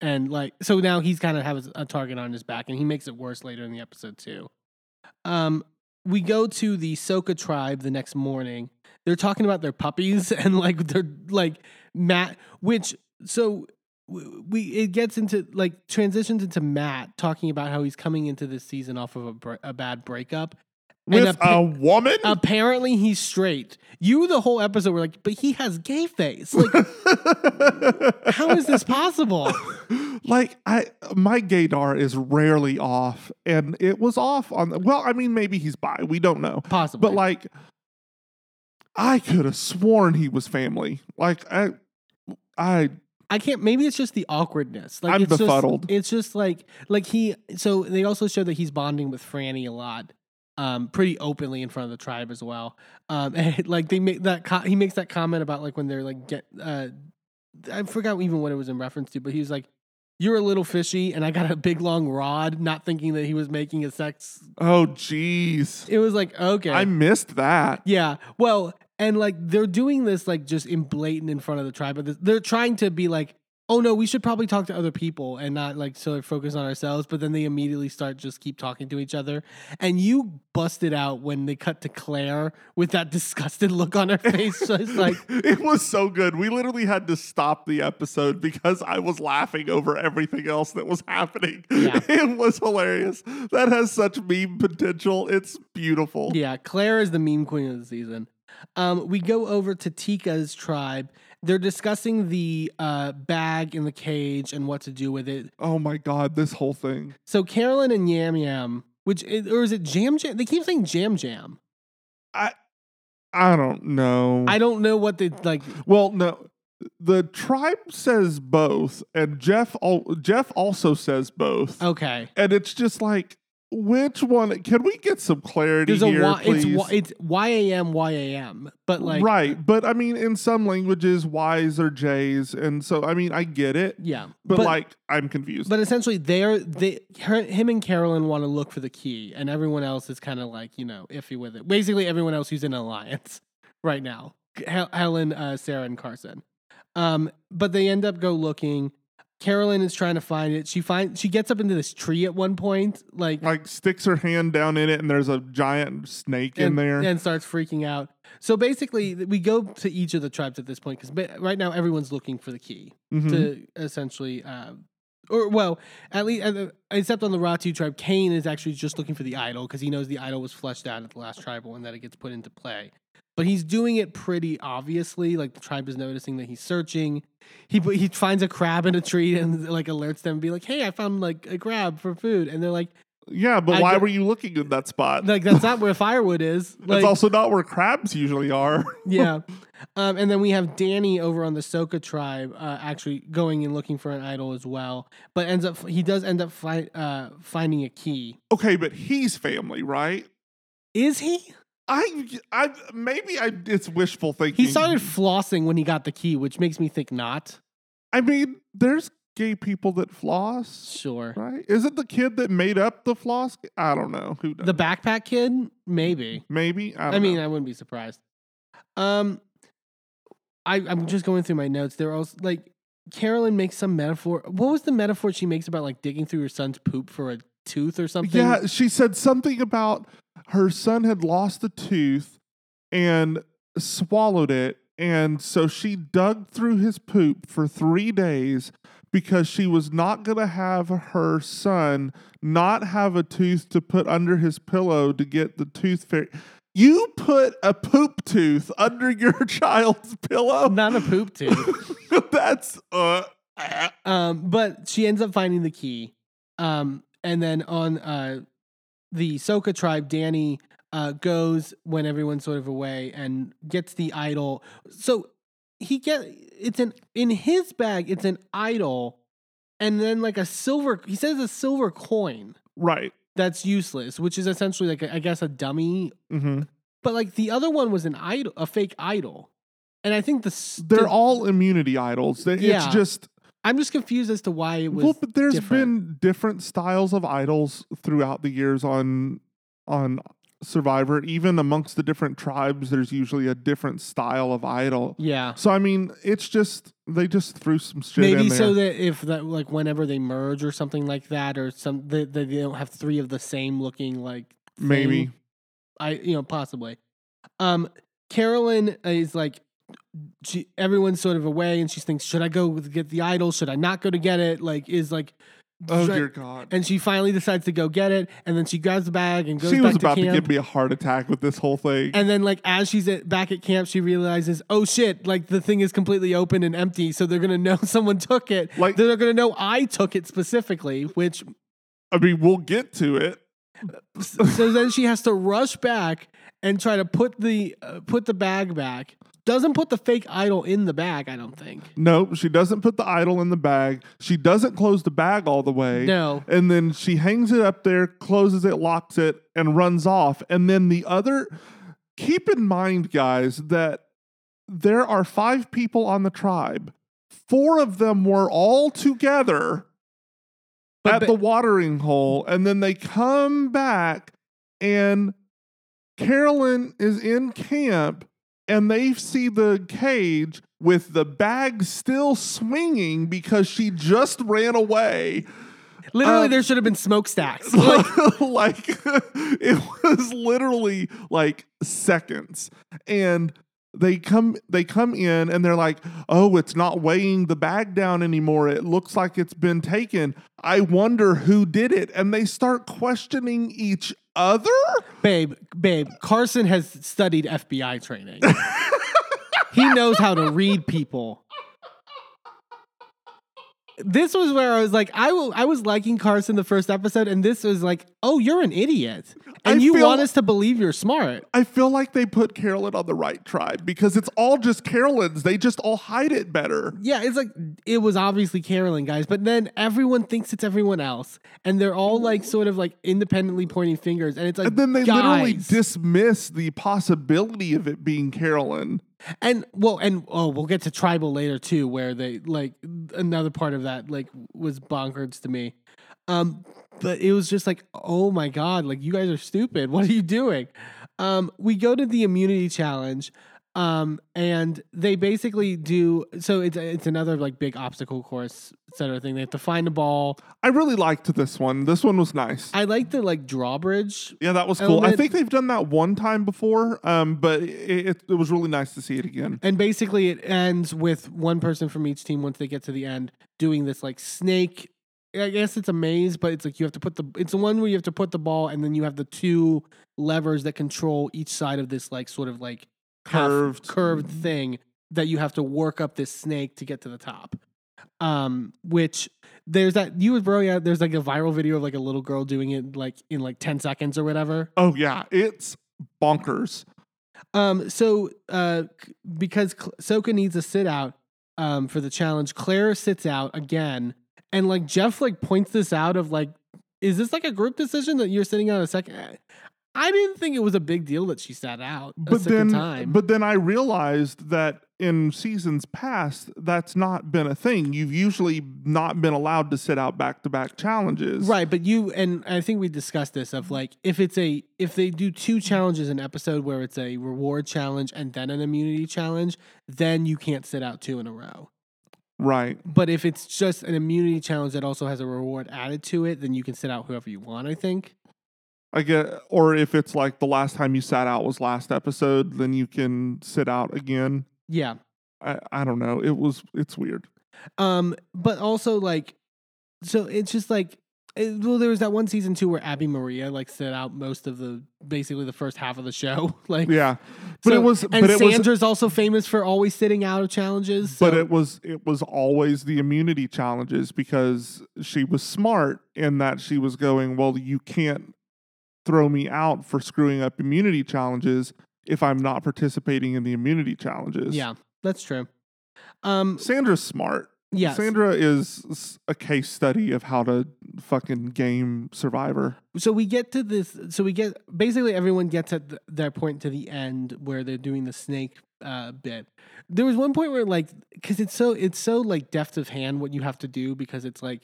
And like so now he's kind of has a target on his back, and he makes it worse later in the episode too. Um, we go to the Soka tribe the next morning. They're talking about their puppies and like they're like Matt, which so we it gets into like transitions into Matt talking about how he's coming into this season off of a, a bad breakup. With a woman. apparently he's straight. You the whole episode were like, but he has gay face. Like, how is this possible? like I my gaydar is rarely off, and it was off on. The, well, I mean, maybe he's bi. We don't know, Possibly, but like, I could have sworn he was family. Like I, I I can't. Maybe it's just the awkwardness. Like I'm it's befuddled. Just, it's just like like he. So they also show that he's bonding with Frannie a lot, um, pretty openly in front of the tribe as well. Um, and like they make that co- he makes that comment about like when they're like get. Uh, I forgot even what it was in reference to, but he was like, "You're a little fishy," and I got a big long rod, not thinking that he was making a sex. oh jeez, It was like okay, I missed that. Yeah. Well, and like they're doing this like just in blatant in front of the tribe, but they're trying to be like, oh no, we should probably talk to other people and not like so focus on ourselves. But then they immediately start just keep talking to each other. And you busted out when they cut to Claire with that disgusted look on her face. just like, it was so good. We literally had to stop the episode because I was laughing over everything else that was happening. Yeah. It was hilarious. That has such meme potential. It's beautiful. yeah, Claire is the meme queen of the season. Um, we go over to Tika's tribe. They're discussing the uh, bag in the cage and what to do with it. Oh my god, this whole thing. So Carolyn and Yam Yam, which is, or is it Jam Jam? They keep saying Jam Jam. I I don't know. I don't know what they like. well, no. The tribe says both, and Jeff al- Jeff also says both. Okay, And it's just like which one can we get some clarity there's a here, y, it's please? it's Y A M Y A M, but like right, but I mean, in some languages, Y's are J's, and so I mean, I get it, yeah, but, like, I'm confused. but essentially they're they her, him and Carolyn want to look for the key, and everyone else is kind of like you know iffy with it. Basically, everyone else who's in alliance right now, Hel- Helen, uh, Sarah, and Carson. Um, but they end up go looking. Carolyn is trying to find it. She find she gets up into this tree at one point, like like sticks her hand down in it, and there's a giant snake in there. and starts freaking out. So basically, we go to each of the tribes at this point because right now everyone's looking for the key Mhm. to essentially, uh, or well, at least uh, except on the Ratu tribe, Kane is actually just looking for the idol because he knows the idol was fleshed out at the last tribal and that it gets put into play. But he's doing it pretty obviously. Like the tribe is noticing that he's searching. He he finds a crab in a tree and like alerts them, and be like, "Hey, I found like a crab for food," and they're like, yeah, but I why get- were you looking in that spot? "Like that's not where firewood is." That's also not where crabs usually are. yeah. Um, and then we have Danny over on the Soka tribe uh, actually going and looking for an idol as well, but ends up he does end up fi- uh, finding a key. okay, but he's family, right? Is he? I, I maybe I it's wishful thinking. He started flossing when he got the key, which makes me think not. I mean, there's gay people that floss, Sure. right? Is it the kid that made up the floss? I don't know. Who knows? The backpack kid, maybe. maybe? I, I, mean, know. I wouldn't be surprised. Um, I I'm just going through my notes. There are also like Carolyn makes some metaphor. What was the metaphor she makes about like digging through her son's poop for a tooth or something? Yeah, she said something about her son had lost a tooth and swallowed it. And so she dug through his poop for three days, because she was not going to have her son not have a tooth to put under his pillow to get the tooth fairy. You put a poop tooth under your child's pillow. Not a poop tooth. That's uh, ah. Um, but she ends up finding the key. Um, and then on uh, the Soka tribe, Danny uh, goes when everyone's sort of away and gets the idol. So he get it's an in his bag. It's an idol, and then like a silver. He says a silver coin right. that's useless, which is essentially like a, I guess a dummy. hmm But like the other one was an idol, a fake idol. And I think the s- They're all immunity idols. They, Yeah. It's just I'm just confused as to why it was. well, but there's different. been different styles of idols throughout the years on on Survivor. Even amongst the different tribes, there's usually a different style of idol. yeah. So I mean, it's just they just threw some shit Maybe in there. so that if that like whenever they merge or something like that, or some they, they don't have three of the same looking like Maybe. I you know possibly. Um, Carolyn is like she everyone's sort of away, and she thinks, should I go get the idol? Should I not go to get it? Like is like. oh dear God. And she finally decides to go get it, and then she grabs the bag and goes she was about to, camp. give me a heart attack with this whole thing. And then, like, as she's at, back at camp, she realizes, oh shit, like the thing is completely open and empty. So they're gonna know someone took it. Like- they're gonna know I took it specifically. Which, I mean, we'll get to it. so then she has to rush back and try to put the uh, put the bag back. Doesn't put the fake idol in the bag. I don't think. No, she doesn't put the idol in the bag. She doesn't close the bag all the way. No. And then she hangs it up there, closes it, locks it, and runs off. And then the other, keep in mind, guys, that there are five people on the tribe. Four of them were all together But at ba- the watering hole. And then they come back, and Carolyn is in camp and they see the cage with the bag still swinging because she just ran away. Literally, Um, there should have been smokestacks. Like, like it was literally like seconds. And they come they come in and they're like, "Oh, it's not weighing the bag down anymore. It looks like it's been taken. I wonder who did it." And they start questioning each other? babe, babe, Carson has studied FBI training. he knows how to read people. This was where I was like, I will, I was liking Carson the first episode, and this was like, oh, you're an idiot, and I you want us to believe you're smart. I feel like they put Carolyn on the right tribe because it's all just Carolyn's. They just all hide it better. Yeah, it's like it was obviously Carolyn, guys, but then everyone thinks it's everyone else, and they're all like sort of like independently pointing fingers, and it's like, And then they literally dismiss the possibility of it being Carolyn. And well, and oh, we'll get to tribal later too, where they like another part of that like was bonkers to me. Um, but it was just like, oh my god, like you guys are stupid. What are you doing? Um, we go to the immunity challenge, um, and they basically do so. It's it's another like big obstacle course, et cetera thing. They have to find a ball. I really liked this one. This one was nice. I like the like drawbridge. yeah, that was cool. I think they've done that one time before, um, but it, it, it was really nice to see it again. And basically, it ends with one person from each team once they get to the end doing this like snake. I guess it's a maze, but it's like you have to put the. It's the one where you have to put the ball, and then you have the two levers that control each side of this like sort of like Curved. curved thing that you have to work up this snake to get to the top. Um, which there's that you would bro yeah. There's like a viral video of like a little girl doing it like in like ten seconds or whatever. Oh yeah, it's bonkers. Um, so uh, because Soka needs a sit out um for the challenge, Claire sits out again, and like Jeff like points this out of like, is this like a group decision that you're sitting out a second? I didn't think it was a big deal that she sat out But then, time. but then I realized that in seasons past, that's not been a thing. You've usually not been allowed to sit out back to back challenges. Right, but you and I think we discussed this of like if it's a if they do two challenges in an episode where it's a reward challenge and then an immunity challenge, then you can't sit out two in a row. Right. But if it's just an immunity challenge that also has a reward added to it, then you can sit out whoever you want, I think. I get, or if it's like the last time you sat out was last episode, then you can sit out again. Yeah. I, I don't know. It was it's weird. Um, but also like, so it's just like, it, well, there was that one season too where Abi-Maria like set out most of the basically the first half of the show. like, Yeah, but it was. and but it was. Sandra's also famous for always sitting out of challenges. But it was it was always the immunity challenges because she was smart in that she was going, well, you can't throw me out for screwing up immunity challenges if I'm not participating in the immunity challenges. yeah, that's true. Um, Sandra's smart. yes. Sandra is a case study of how to fucking game Survivor. so we get to this so we get basically everyone gets at th- their point to the end where they're doing the snake uh, bit there was one point where like because it's so it's so like deft of hand what you have to do because it's like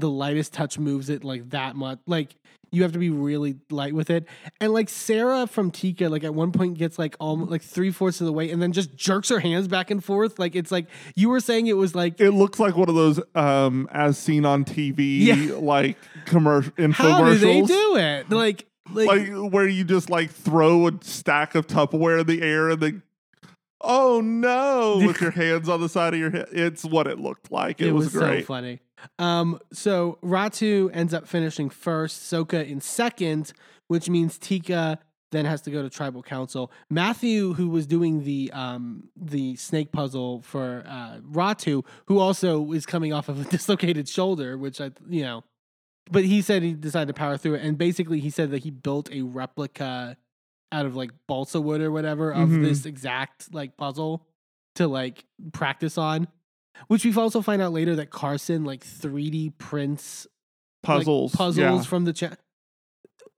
the lightest touch moves it like that much like you have to be really light with it and like sarah from tika like at one point gets like almost like three-fourths of the way and then just jerks her hands back and forth like it's like you were saying it was like It looks like one of those um as seen on TV Yeah. like commercial infomercials. how do they do it like like, like where you just like throw a stack of Tupperware in the air and then oh no with your hands on the side of your head. It's what it looked like. It, it, was, was, great. so funny. Um, so Ratu ends up finishing first, Soka in second, which means Tika then has to go to tribal council. Matthew, who was doing the um the snake puzzle for uh Ratu, who also is coming off of a dislocated shoulder, which I you know but he said he decided to power through it and basically he said that he built a replica out of like balsa wood or whatever of Mhm. this exact like puzzle to like practice on which we've also find out later that carson like 3d prints like, Puzzles. puzzles yeah. from the chat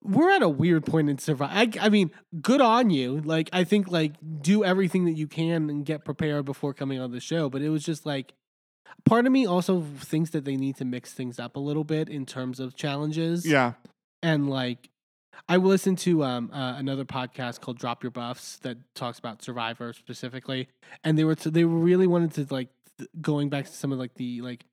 we're at a weird point in survival I, I mean good on you like i think like do everything that you can and get prepared before coming on the show but it was just like part of me also thinks that they need to mix things up a little bit in terms of challenges Yeah. and like I listened to um uh, another podcast called Drop Your Buffs that talks about Survivor specifically, and they were t- they really wanted to like going back to some of like the like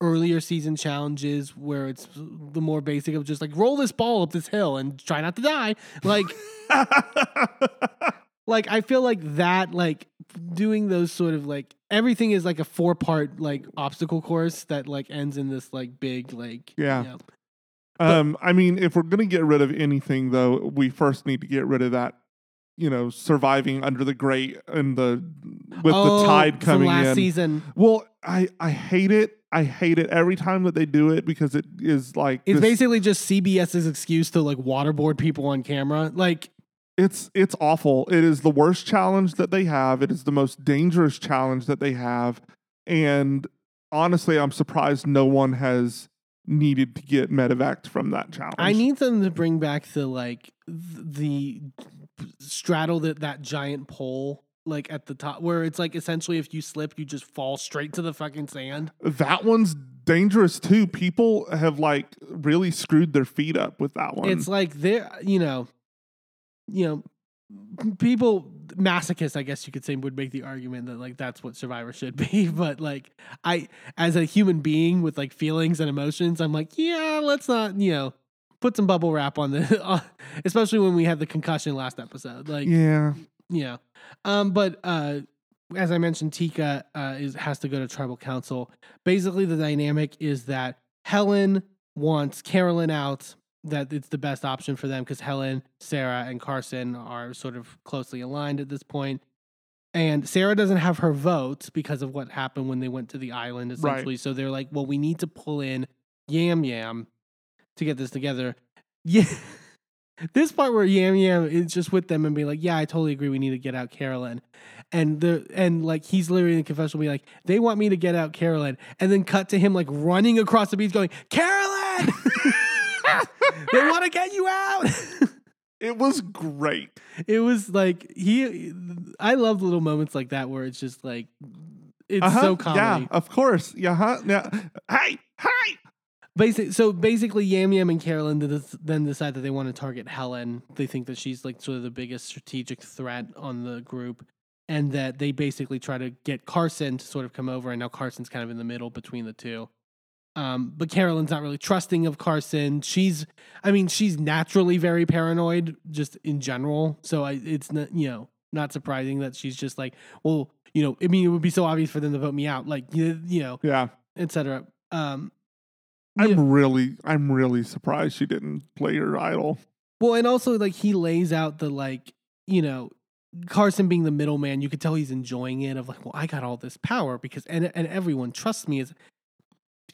earlier season challenges where it's the more basic of just like roll this ball up this hill and try not to die, like like I feel like that like doing those sort of like everything is like a four part like obstacle course that like ends in this like big like Yeah. you know, um, I mean, if we're gonna get rid of anything, though, we first need to get rid of that. You know, surviving under the grate and the with Oh, the tide coming last in. season. Well, I I hate it. I hate it every time that they do it because it is like It's this- basically just CBS's excuse to like waterboard people on camera. Like, It's it's awful. It is the worst challenge that they have. It is the most dangerous challenge that they have. And honestly, I'm surprised no one has needed to get medevac from that challenge. I need them to bring back the like the straddle that that giant pole like at the top where it's like essentially if you slip you just fall straight to the fucking sand. that one's dangerous too. People have like really screwed their feet up with that one. It's like they're you know, you know, people masochists i guess you could say would make the argument that like that's what survivor should be but like i as a human being with like feelings and emotions i'm like yeah let's not you know put some bubble wrap on the especially when we had the concussion last episode like yeah. yeah. um but uh as i mentioned tika uh is has to go to tribal council basically the dynamic is that helen wants carolyn out that it's the best option for them because helen sarah and carson are sort of closely aligned at this point. point and sarah doesn't have her vote because of what happened when they went to the island essentially so they're like well we need to pull in yam yam to get this together yeah this part where Yam Yam is just with them and be like, "Yeah, I totally agree. We need to get out Carolyn," and the and like he's literally in the confessional, be like, "They want me to get out Carolyn," and then cut to him like running across the beach, going, "Carolyn, they want to get you out." It was great. it was like he. I love little moments like that where it's just like it's Uh-huh. so comedy. Yeah, of course. Yeah, huh? yeah. Hey, hey. Basic, so basically, Yam Yam and Carolyn then decide that they want to target Helen. They think that she's like sort of the biggest strategic threat on the group, and that they basically try to get Carson to sort of come over. And now Carson's kind of in the middle between the two. Um, but Carolyn's not really trusting of Carson. She's, I mean, she's naturally very paranoid just in general. So I, it's not, you know, not surprising that she's just like, well, you know, I mean, it would be so obvious for them to vote me out, like you, you know, Yeah. etc. Um, I'm Yeah. really, I'm really surprised she didn't play her idol. Well, and also like he lays out the like, you know, Carson being the middleman, you could tell he's enjoying it of like, well, I got all this power because and and everyone trusts me is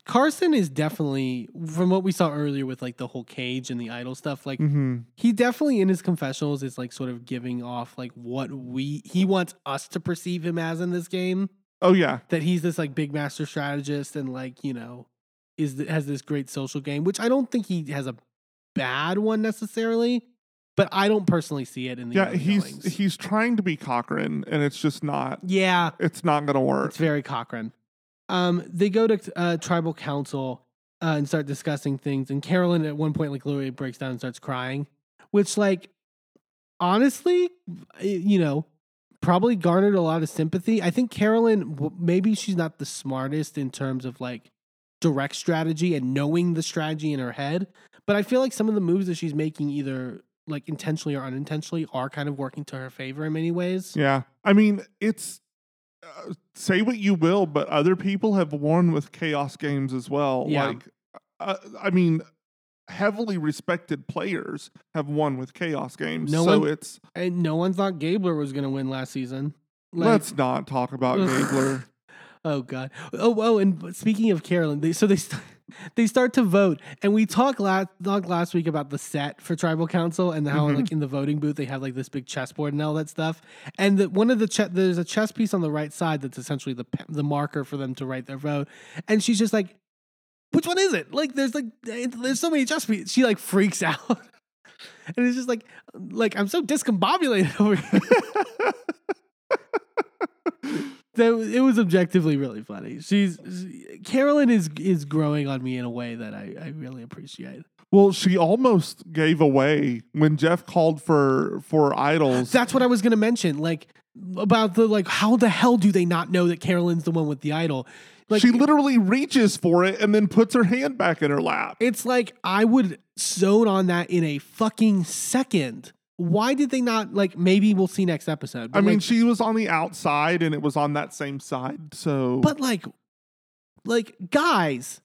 Carson is definitely from what we saw earlier with like the whole cage and the idol stuff, like Mm-hmm. he definitely in his confessionals is like sort of giving off like what we he wants us to perceive him as in this game. Oh yeah, That he's this like big master strategist and like, you know, is th- has this great social game, which I don't think he has a bad one necessarily, but I don't personally see it in the yeah. He's goings. he's trying to be Cochran, and it's just not. yeah, It's not gonna work. it's very Cochran. Um, they go to uh, tribal council uh, and start discussing things, and Carolyn at one point like literally breaks down and starts crying, which like honestly, you know, probably garnered a lot of sympathy. I think Carolyn maybe she's not the smartest in terms of like direct strategy and knowing the strategy in her head, but I feel like some of the moves that she's making either like intentionally or unintentionally are kind of working to her favor in many ways. Yeah, I mean, it's uh, say what you will, but other people have won with chaos games as well. Yeah. Like, uh, I mean, heavily respected players have won with chaos games. No so one- it's And no one thought Gabler was going to win last season. Like, let's not talk about Gabler. Oh god. Oh oh. And speaking of Carolyn, they, so they st- they start to vote, and we talked last talked last week about the set for tribal council and how Mhm. like in the voting booth they have like this big chessboard and all that stuff. And the, one of the che- there's a chess piece on the right side that's essentially the pe- the marker for them to write their vote. And she's just like, which one is it? Like there's like there's so many chess pieces. She like freaks out. And it's just like, like I'm so discombobulated over here. That it was objectively really funny. She's she- Carolyn is is growing on me in a way that I, I really appreciate. well, she almost gave away when Jeff called for for idols. That's what I was gonna mention. Like about the like how the hell do they not know that Carolyn's the one with the idol? Like she literally reaches for it and then puts her hand back in her lap. it's like I would zone on that in a fucking second. Why did they not like maybe we'll see next episode. I mean, like, she was on the outside and it was on that same side. So, but like like guys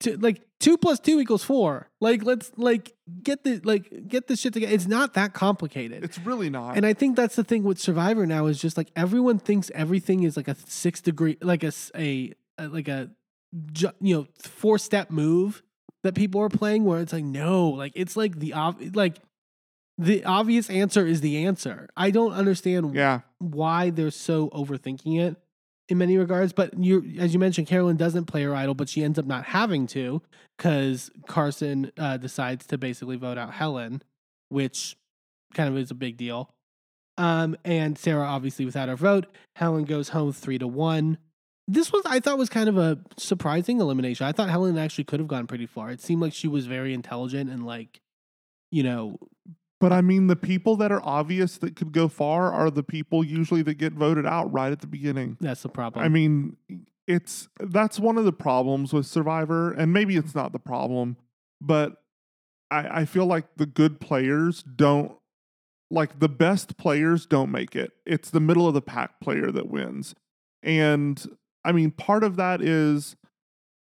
to like two plus two equals four. Like let's like get the like get this shit together. It's not that complicated. it's really not. And I think that's the thing with Survivor now is just like everyone thinks everything is like a six degree, like a a like a, you know, four step move that people are playing where it's like, no, like it's like the, ob- like the obvious answer is the answer. I don't understand yeah. why they're so overthinking it in many regards. But you, as you mentioned, Carolyn doesn't play her idol, but she ends up not having to because Carson uh, decides to basically vote out Helen, which kind of is a big deal. Um, and Sarah, obviously, without her vote, Helen goes home three to one. This was, I thought, was kind of a surprising elimination. I thought Helen actually could have gone pretty far. It seemed like she was very intelligent and like, you know, But I mean, the people that are obvious that could go far are the people usually that get voted out right at the beginning. that's the problem. I mean, it's that's one of the problems with Survivor, and maybe it's not the problem, but I, I feel like the good players don't like the best players don't make it. It's the middle of the pack player that wins. And I mean, part of that is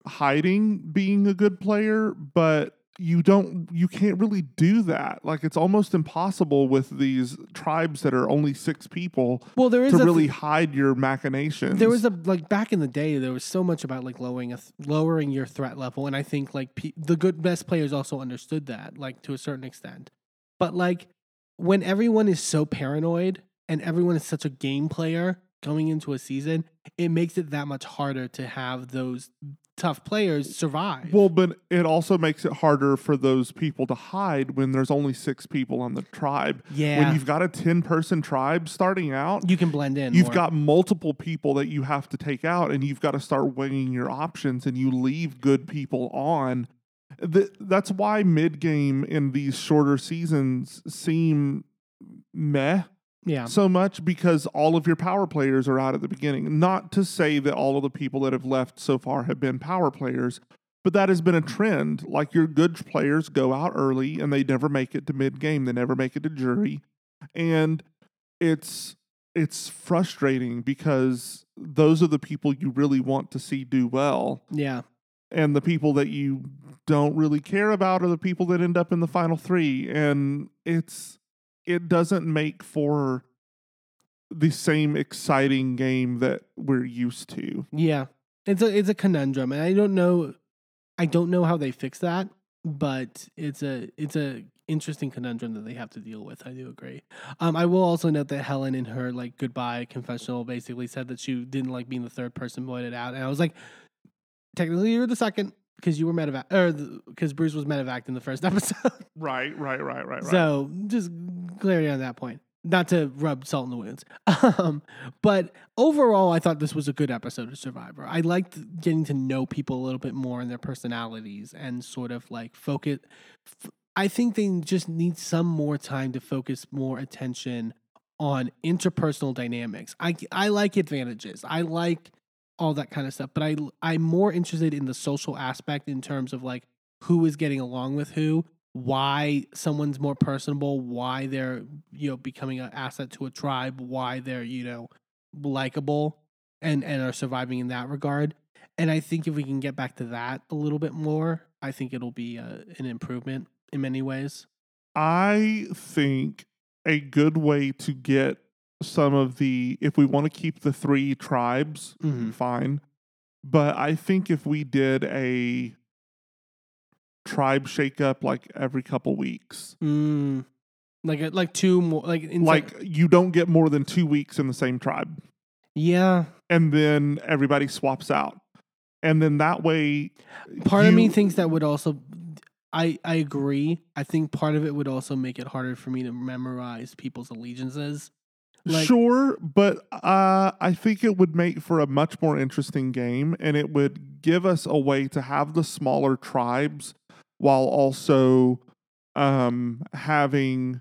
hiding being a good player, but you don't you can't really do that. Like it's almost impossible with these tribes that are only 6 people well, there is to really hide your machinations. There was a like back in the day, there was so much about like lowering a th- lowering your threat level, and I think like pe- the good best players also understood that, like to a certain extent. But like when everyone is so paranoid and everyone is such a game player going into a season, it makes it that much harder to have those tough players survive. Well, but it also makes it harder for those people to hide when there's only six people on the tribe. yeah, When you've got a 10 person tribe starting out, you can blend in. you've more. got multiple people that you have to take out, and you've got to start weighing your options, and you leave good people on. Th- that's why mid game in these shorter seasons seem meh yeah. so much because all of your power players are out at the beginning. Not to say that all of the people that have left so far have been power players, but that has been a trend. Like your good players go out early and they never make it to mid game, they never make it to jury. And it's it's frustrating because those are the people you really want to see do well Yeah. and the people that you don't really care about are the people that end up in the final 3 and it's it doesn't make for the same exciting game that we're used to. Yeah. It's a it's a conundrum and I don't know I don't know how they fix that, but it's a it's a interesting conundrum that they have to deal with. I do agree. Um I will also note that Helen in her like goodbye confessional basically said that she didn't like being the third person voted out and I was like technically you're the second because you were medevac or because Bruce was medevaced in the first episode. Right, right, right, right, right. So just clarity on that point. Not to rub salt in the wounds. Um, but overall, I thought this was a good episode of Survivor. I liked getting to know people a little bit more and their personalities and sort of like focus. I think they just need some more time to focus more attention on interpersonal dynamics. I, I like advantages. I like all that kind of stuff, but I I'm more interested in the social aspect in terms of like who is getting along with who why someone's more personable, why they're you know becoming an asset to a tribe, why they're you know likable and and are surviving in that regard. And I think if we can get back to that a little bit more, I think it'll be a, an improvement in many ways. I think a good way to get some of the if we want to keep the three tribes, Mhm. fine. But I think if we did a tribe shakeup like every couple weeks, Mm, like a, like two more like in like you don't get more than two weeks in the same tribe, yeah. and then everybody swaps out, and then that way, Part of me thinks that would also. I, I agree. I think part of it would also make it harder for me to memorize people's allegiances. Like- sure, but uh, I think it would make for a much more interesting game, and it would give us a way to have the smaller tribes while also um, having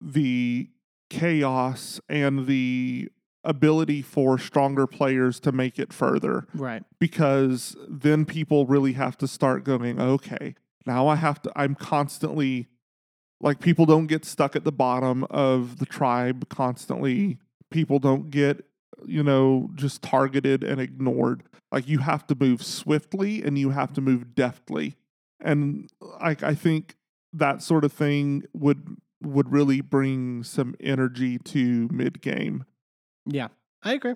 the chaos and the ability for stronger players to make it further Right. because then people really have to start going okay now i have to i'm constantly like people don't get stuck at the bottom of the tribe constantly people don't get you know just targeted and ignored like you have to move swiftly and you have to move deftly and like i think that sort of thing would would really bring some energy to mid game Yeah. I agree.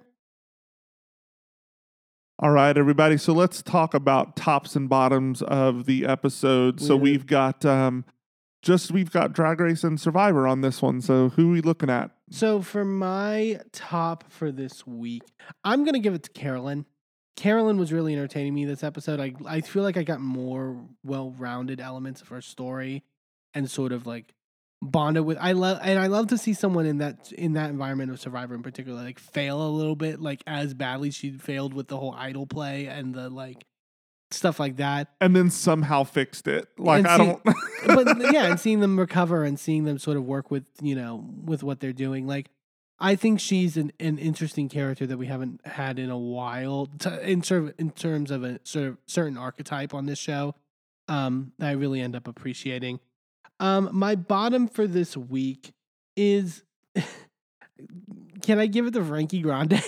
All right, everybody. So let's talk about tops and bottoms of the episode. So we've got um just we've got Drag Race and Survivor on this one. So who are we looking at? So for my top for this week, I'm gonna give it to Carolyn. Carolyn was really entertaining me this episode. I I feel like I got more well-rounded elements of her story and sort of like bonded with I love and I love to see someone in that in that environment of Survivor in particular like fail a little bit like as badly she failed with the whole idol play and the like stuff like that. And then somehow fixed it. Like And I see- don't but yeah, and seeing them recover and seeing them sort of work with you know with what they're doing, like I think she's an, an interesting character that we haven't had in a while to, in sort of, in terms of a sort of certain archetype on this show. Um, that I really end up appreciating. Um, my bottom for this week is. Can I give it to Frankie Grande?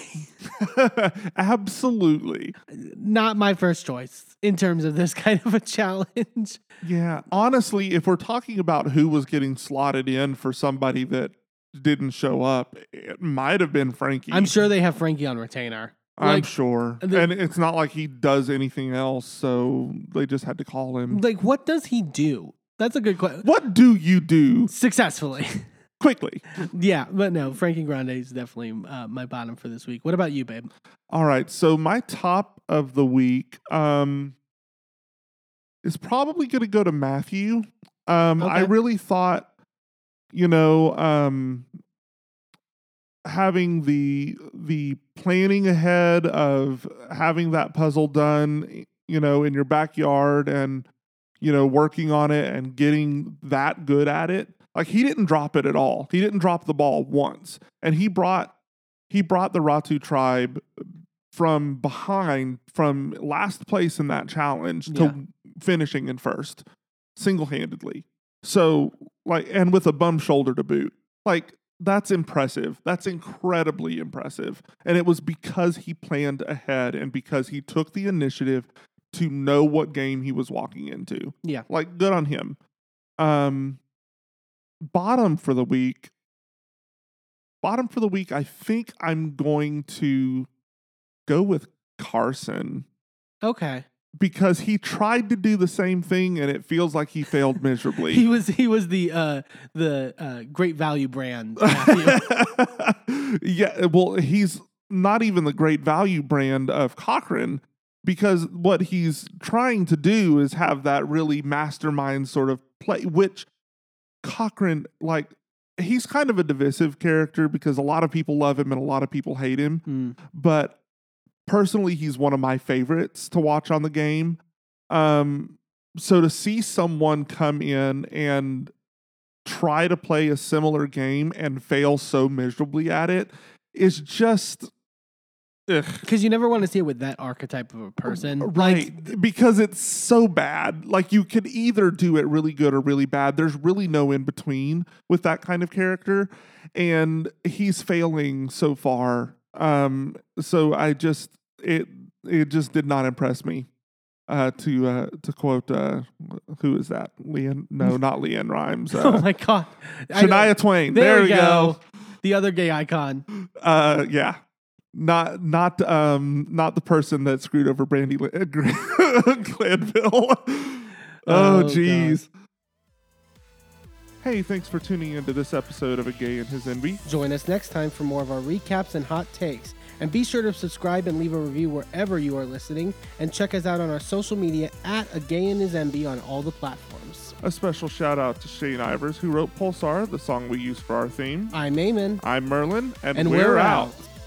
Absolutely. Not my first choice in terms of this kind of a challenge. Yeah. Honestly, if we're talking about who was getting slotted in for somebody that didn't show up, it might have been Frankie. I'm sure they have Frankie on retainer. I'm like- sure. the- and it's not like he does anything else, so they just had to call him. Like, what does he do? That's a good question. What do you do Successfully. quickly? yeah, but no, Frankie Grande is definitely uh, my bottom for this week. What about you, babe? All right. So my top of the week um is probably going to go to Matthew. Um I really thought you know um having the the planning ahead of having that puzzle done you know in your backyard and you know working on it and getting that good at it like he didn't drop it at all he didn't drop the ball once and he brought he brought the Ratu tribe from behind from last place in that challenge Yeah. to finishing in first single-handedly so like and with a bum shoulder to boot like that's impressive. That's incredibly impressive. And it was because he planned ahead and because he took the initiative to know what game he was walking into. Yeah. Like good on him. Um bottom for the week. Bottom for the week, I think I'm going to go with Carson Okay. because he tried to do the same thing and it feels like he failed miserably. He was he was the uh the uh great value brand. Yeah, well, he's not even the great value brand of Cochran because what he's trying to do is have that really mastermind sort of play, which Cochran, like, he's kind of a divisive character because a lot of people love him and a lot of people hate him. Mm. But personally, he's one of my favorites to watch on the game. Um, so to see someone come in and try to play a similar game and fail so miserably at it is just. Because you never want to see it with that archetype of a person. right. Like, because it's so bad. Like you could either do it really good or really bad. There's really no in between with that kind of character. And he's failing so far. Um so i just it it just did not impress me uh to uh to quote uh who is that? Leanne no not LeAnn Rimes oh uh, my god. Shania twain. There, there, we we go. The other gay icon. uh yeah not not um not the person that screwed over Brandi Li- glanville oh Oh, jeez hey thanks for tuning into this episode of a gay and his Enby Join us next time for more of our recaps and hot takes. And be sure to subscribe and leave a review wherever you are listening. And check us out on our social media at A Gay and His Enby on all the platforms. a special shout out to shane ivers who wrote pulsar the song we use for our theme I'm Eamon. i'm merlin and, And we're, out.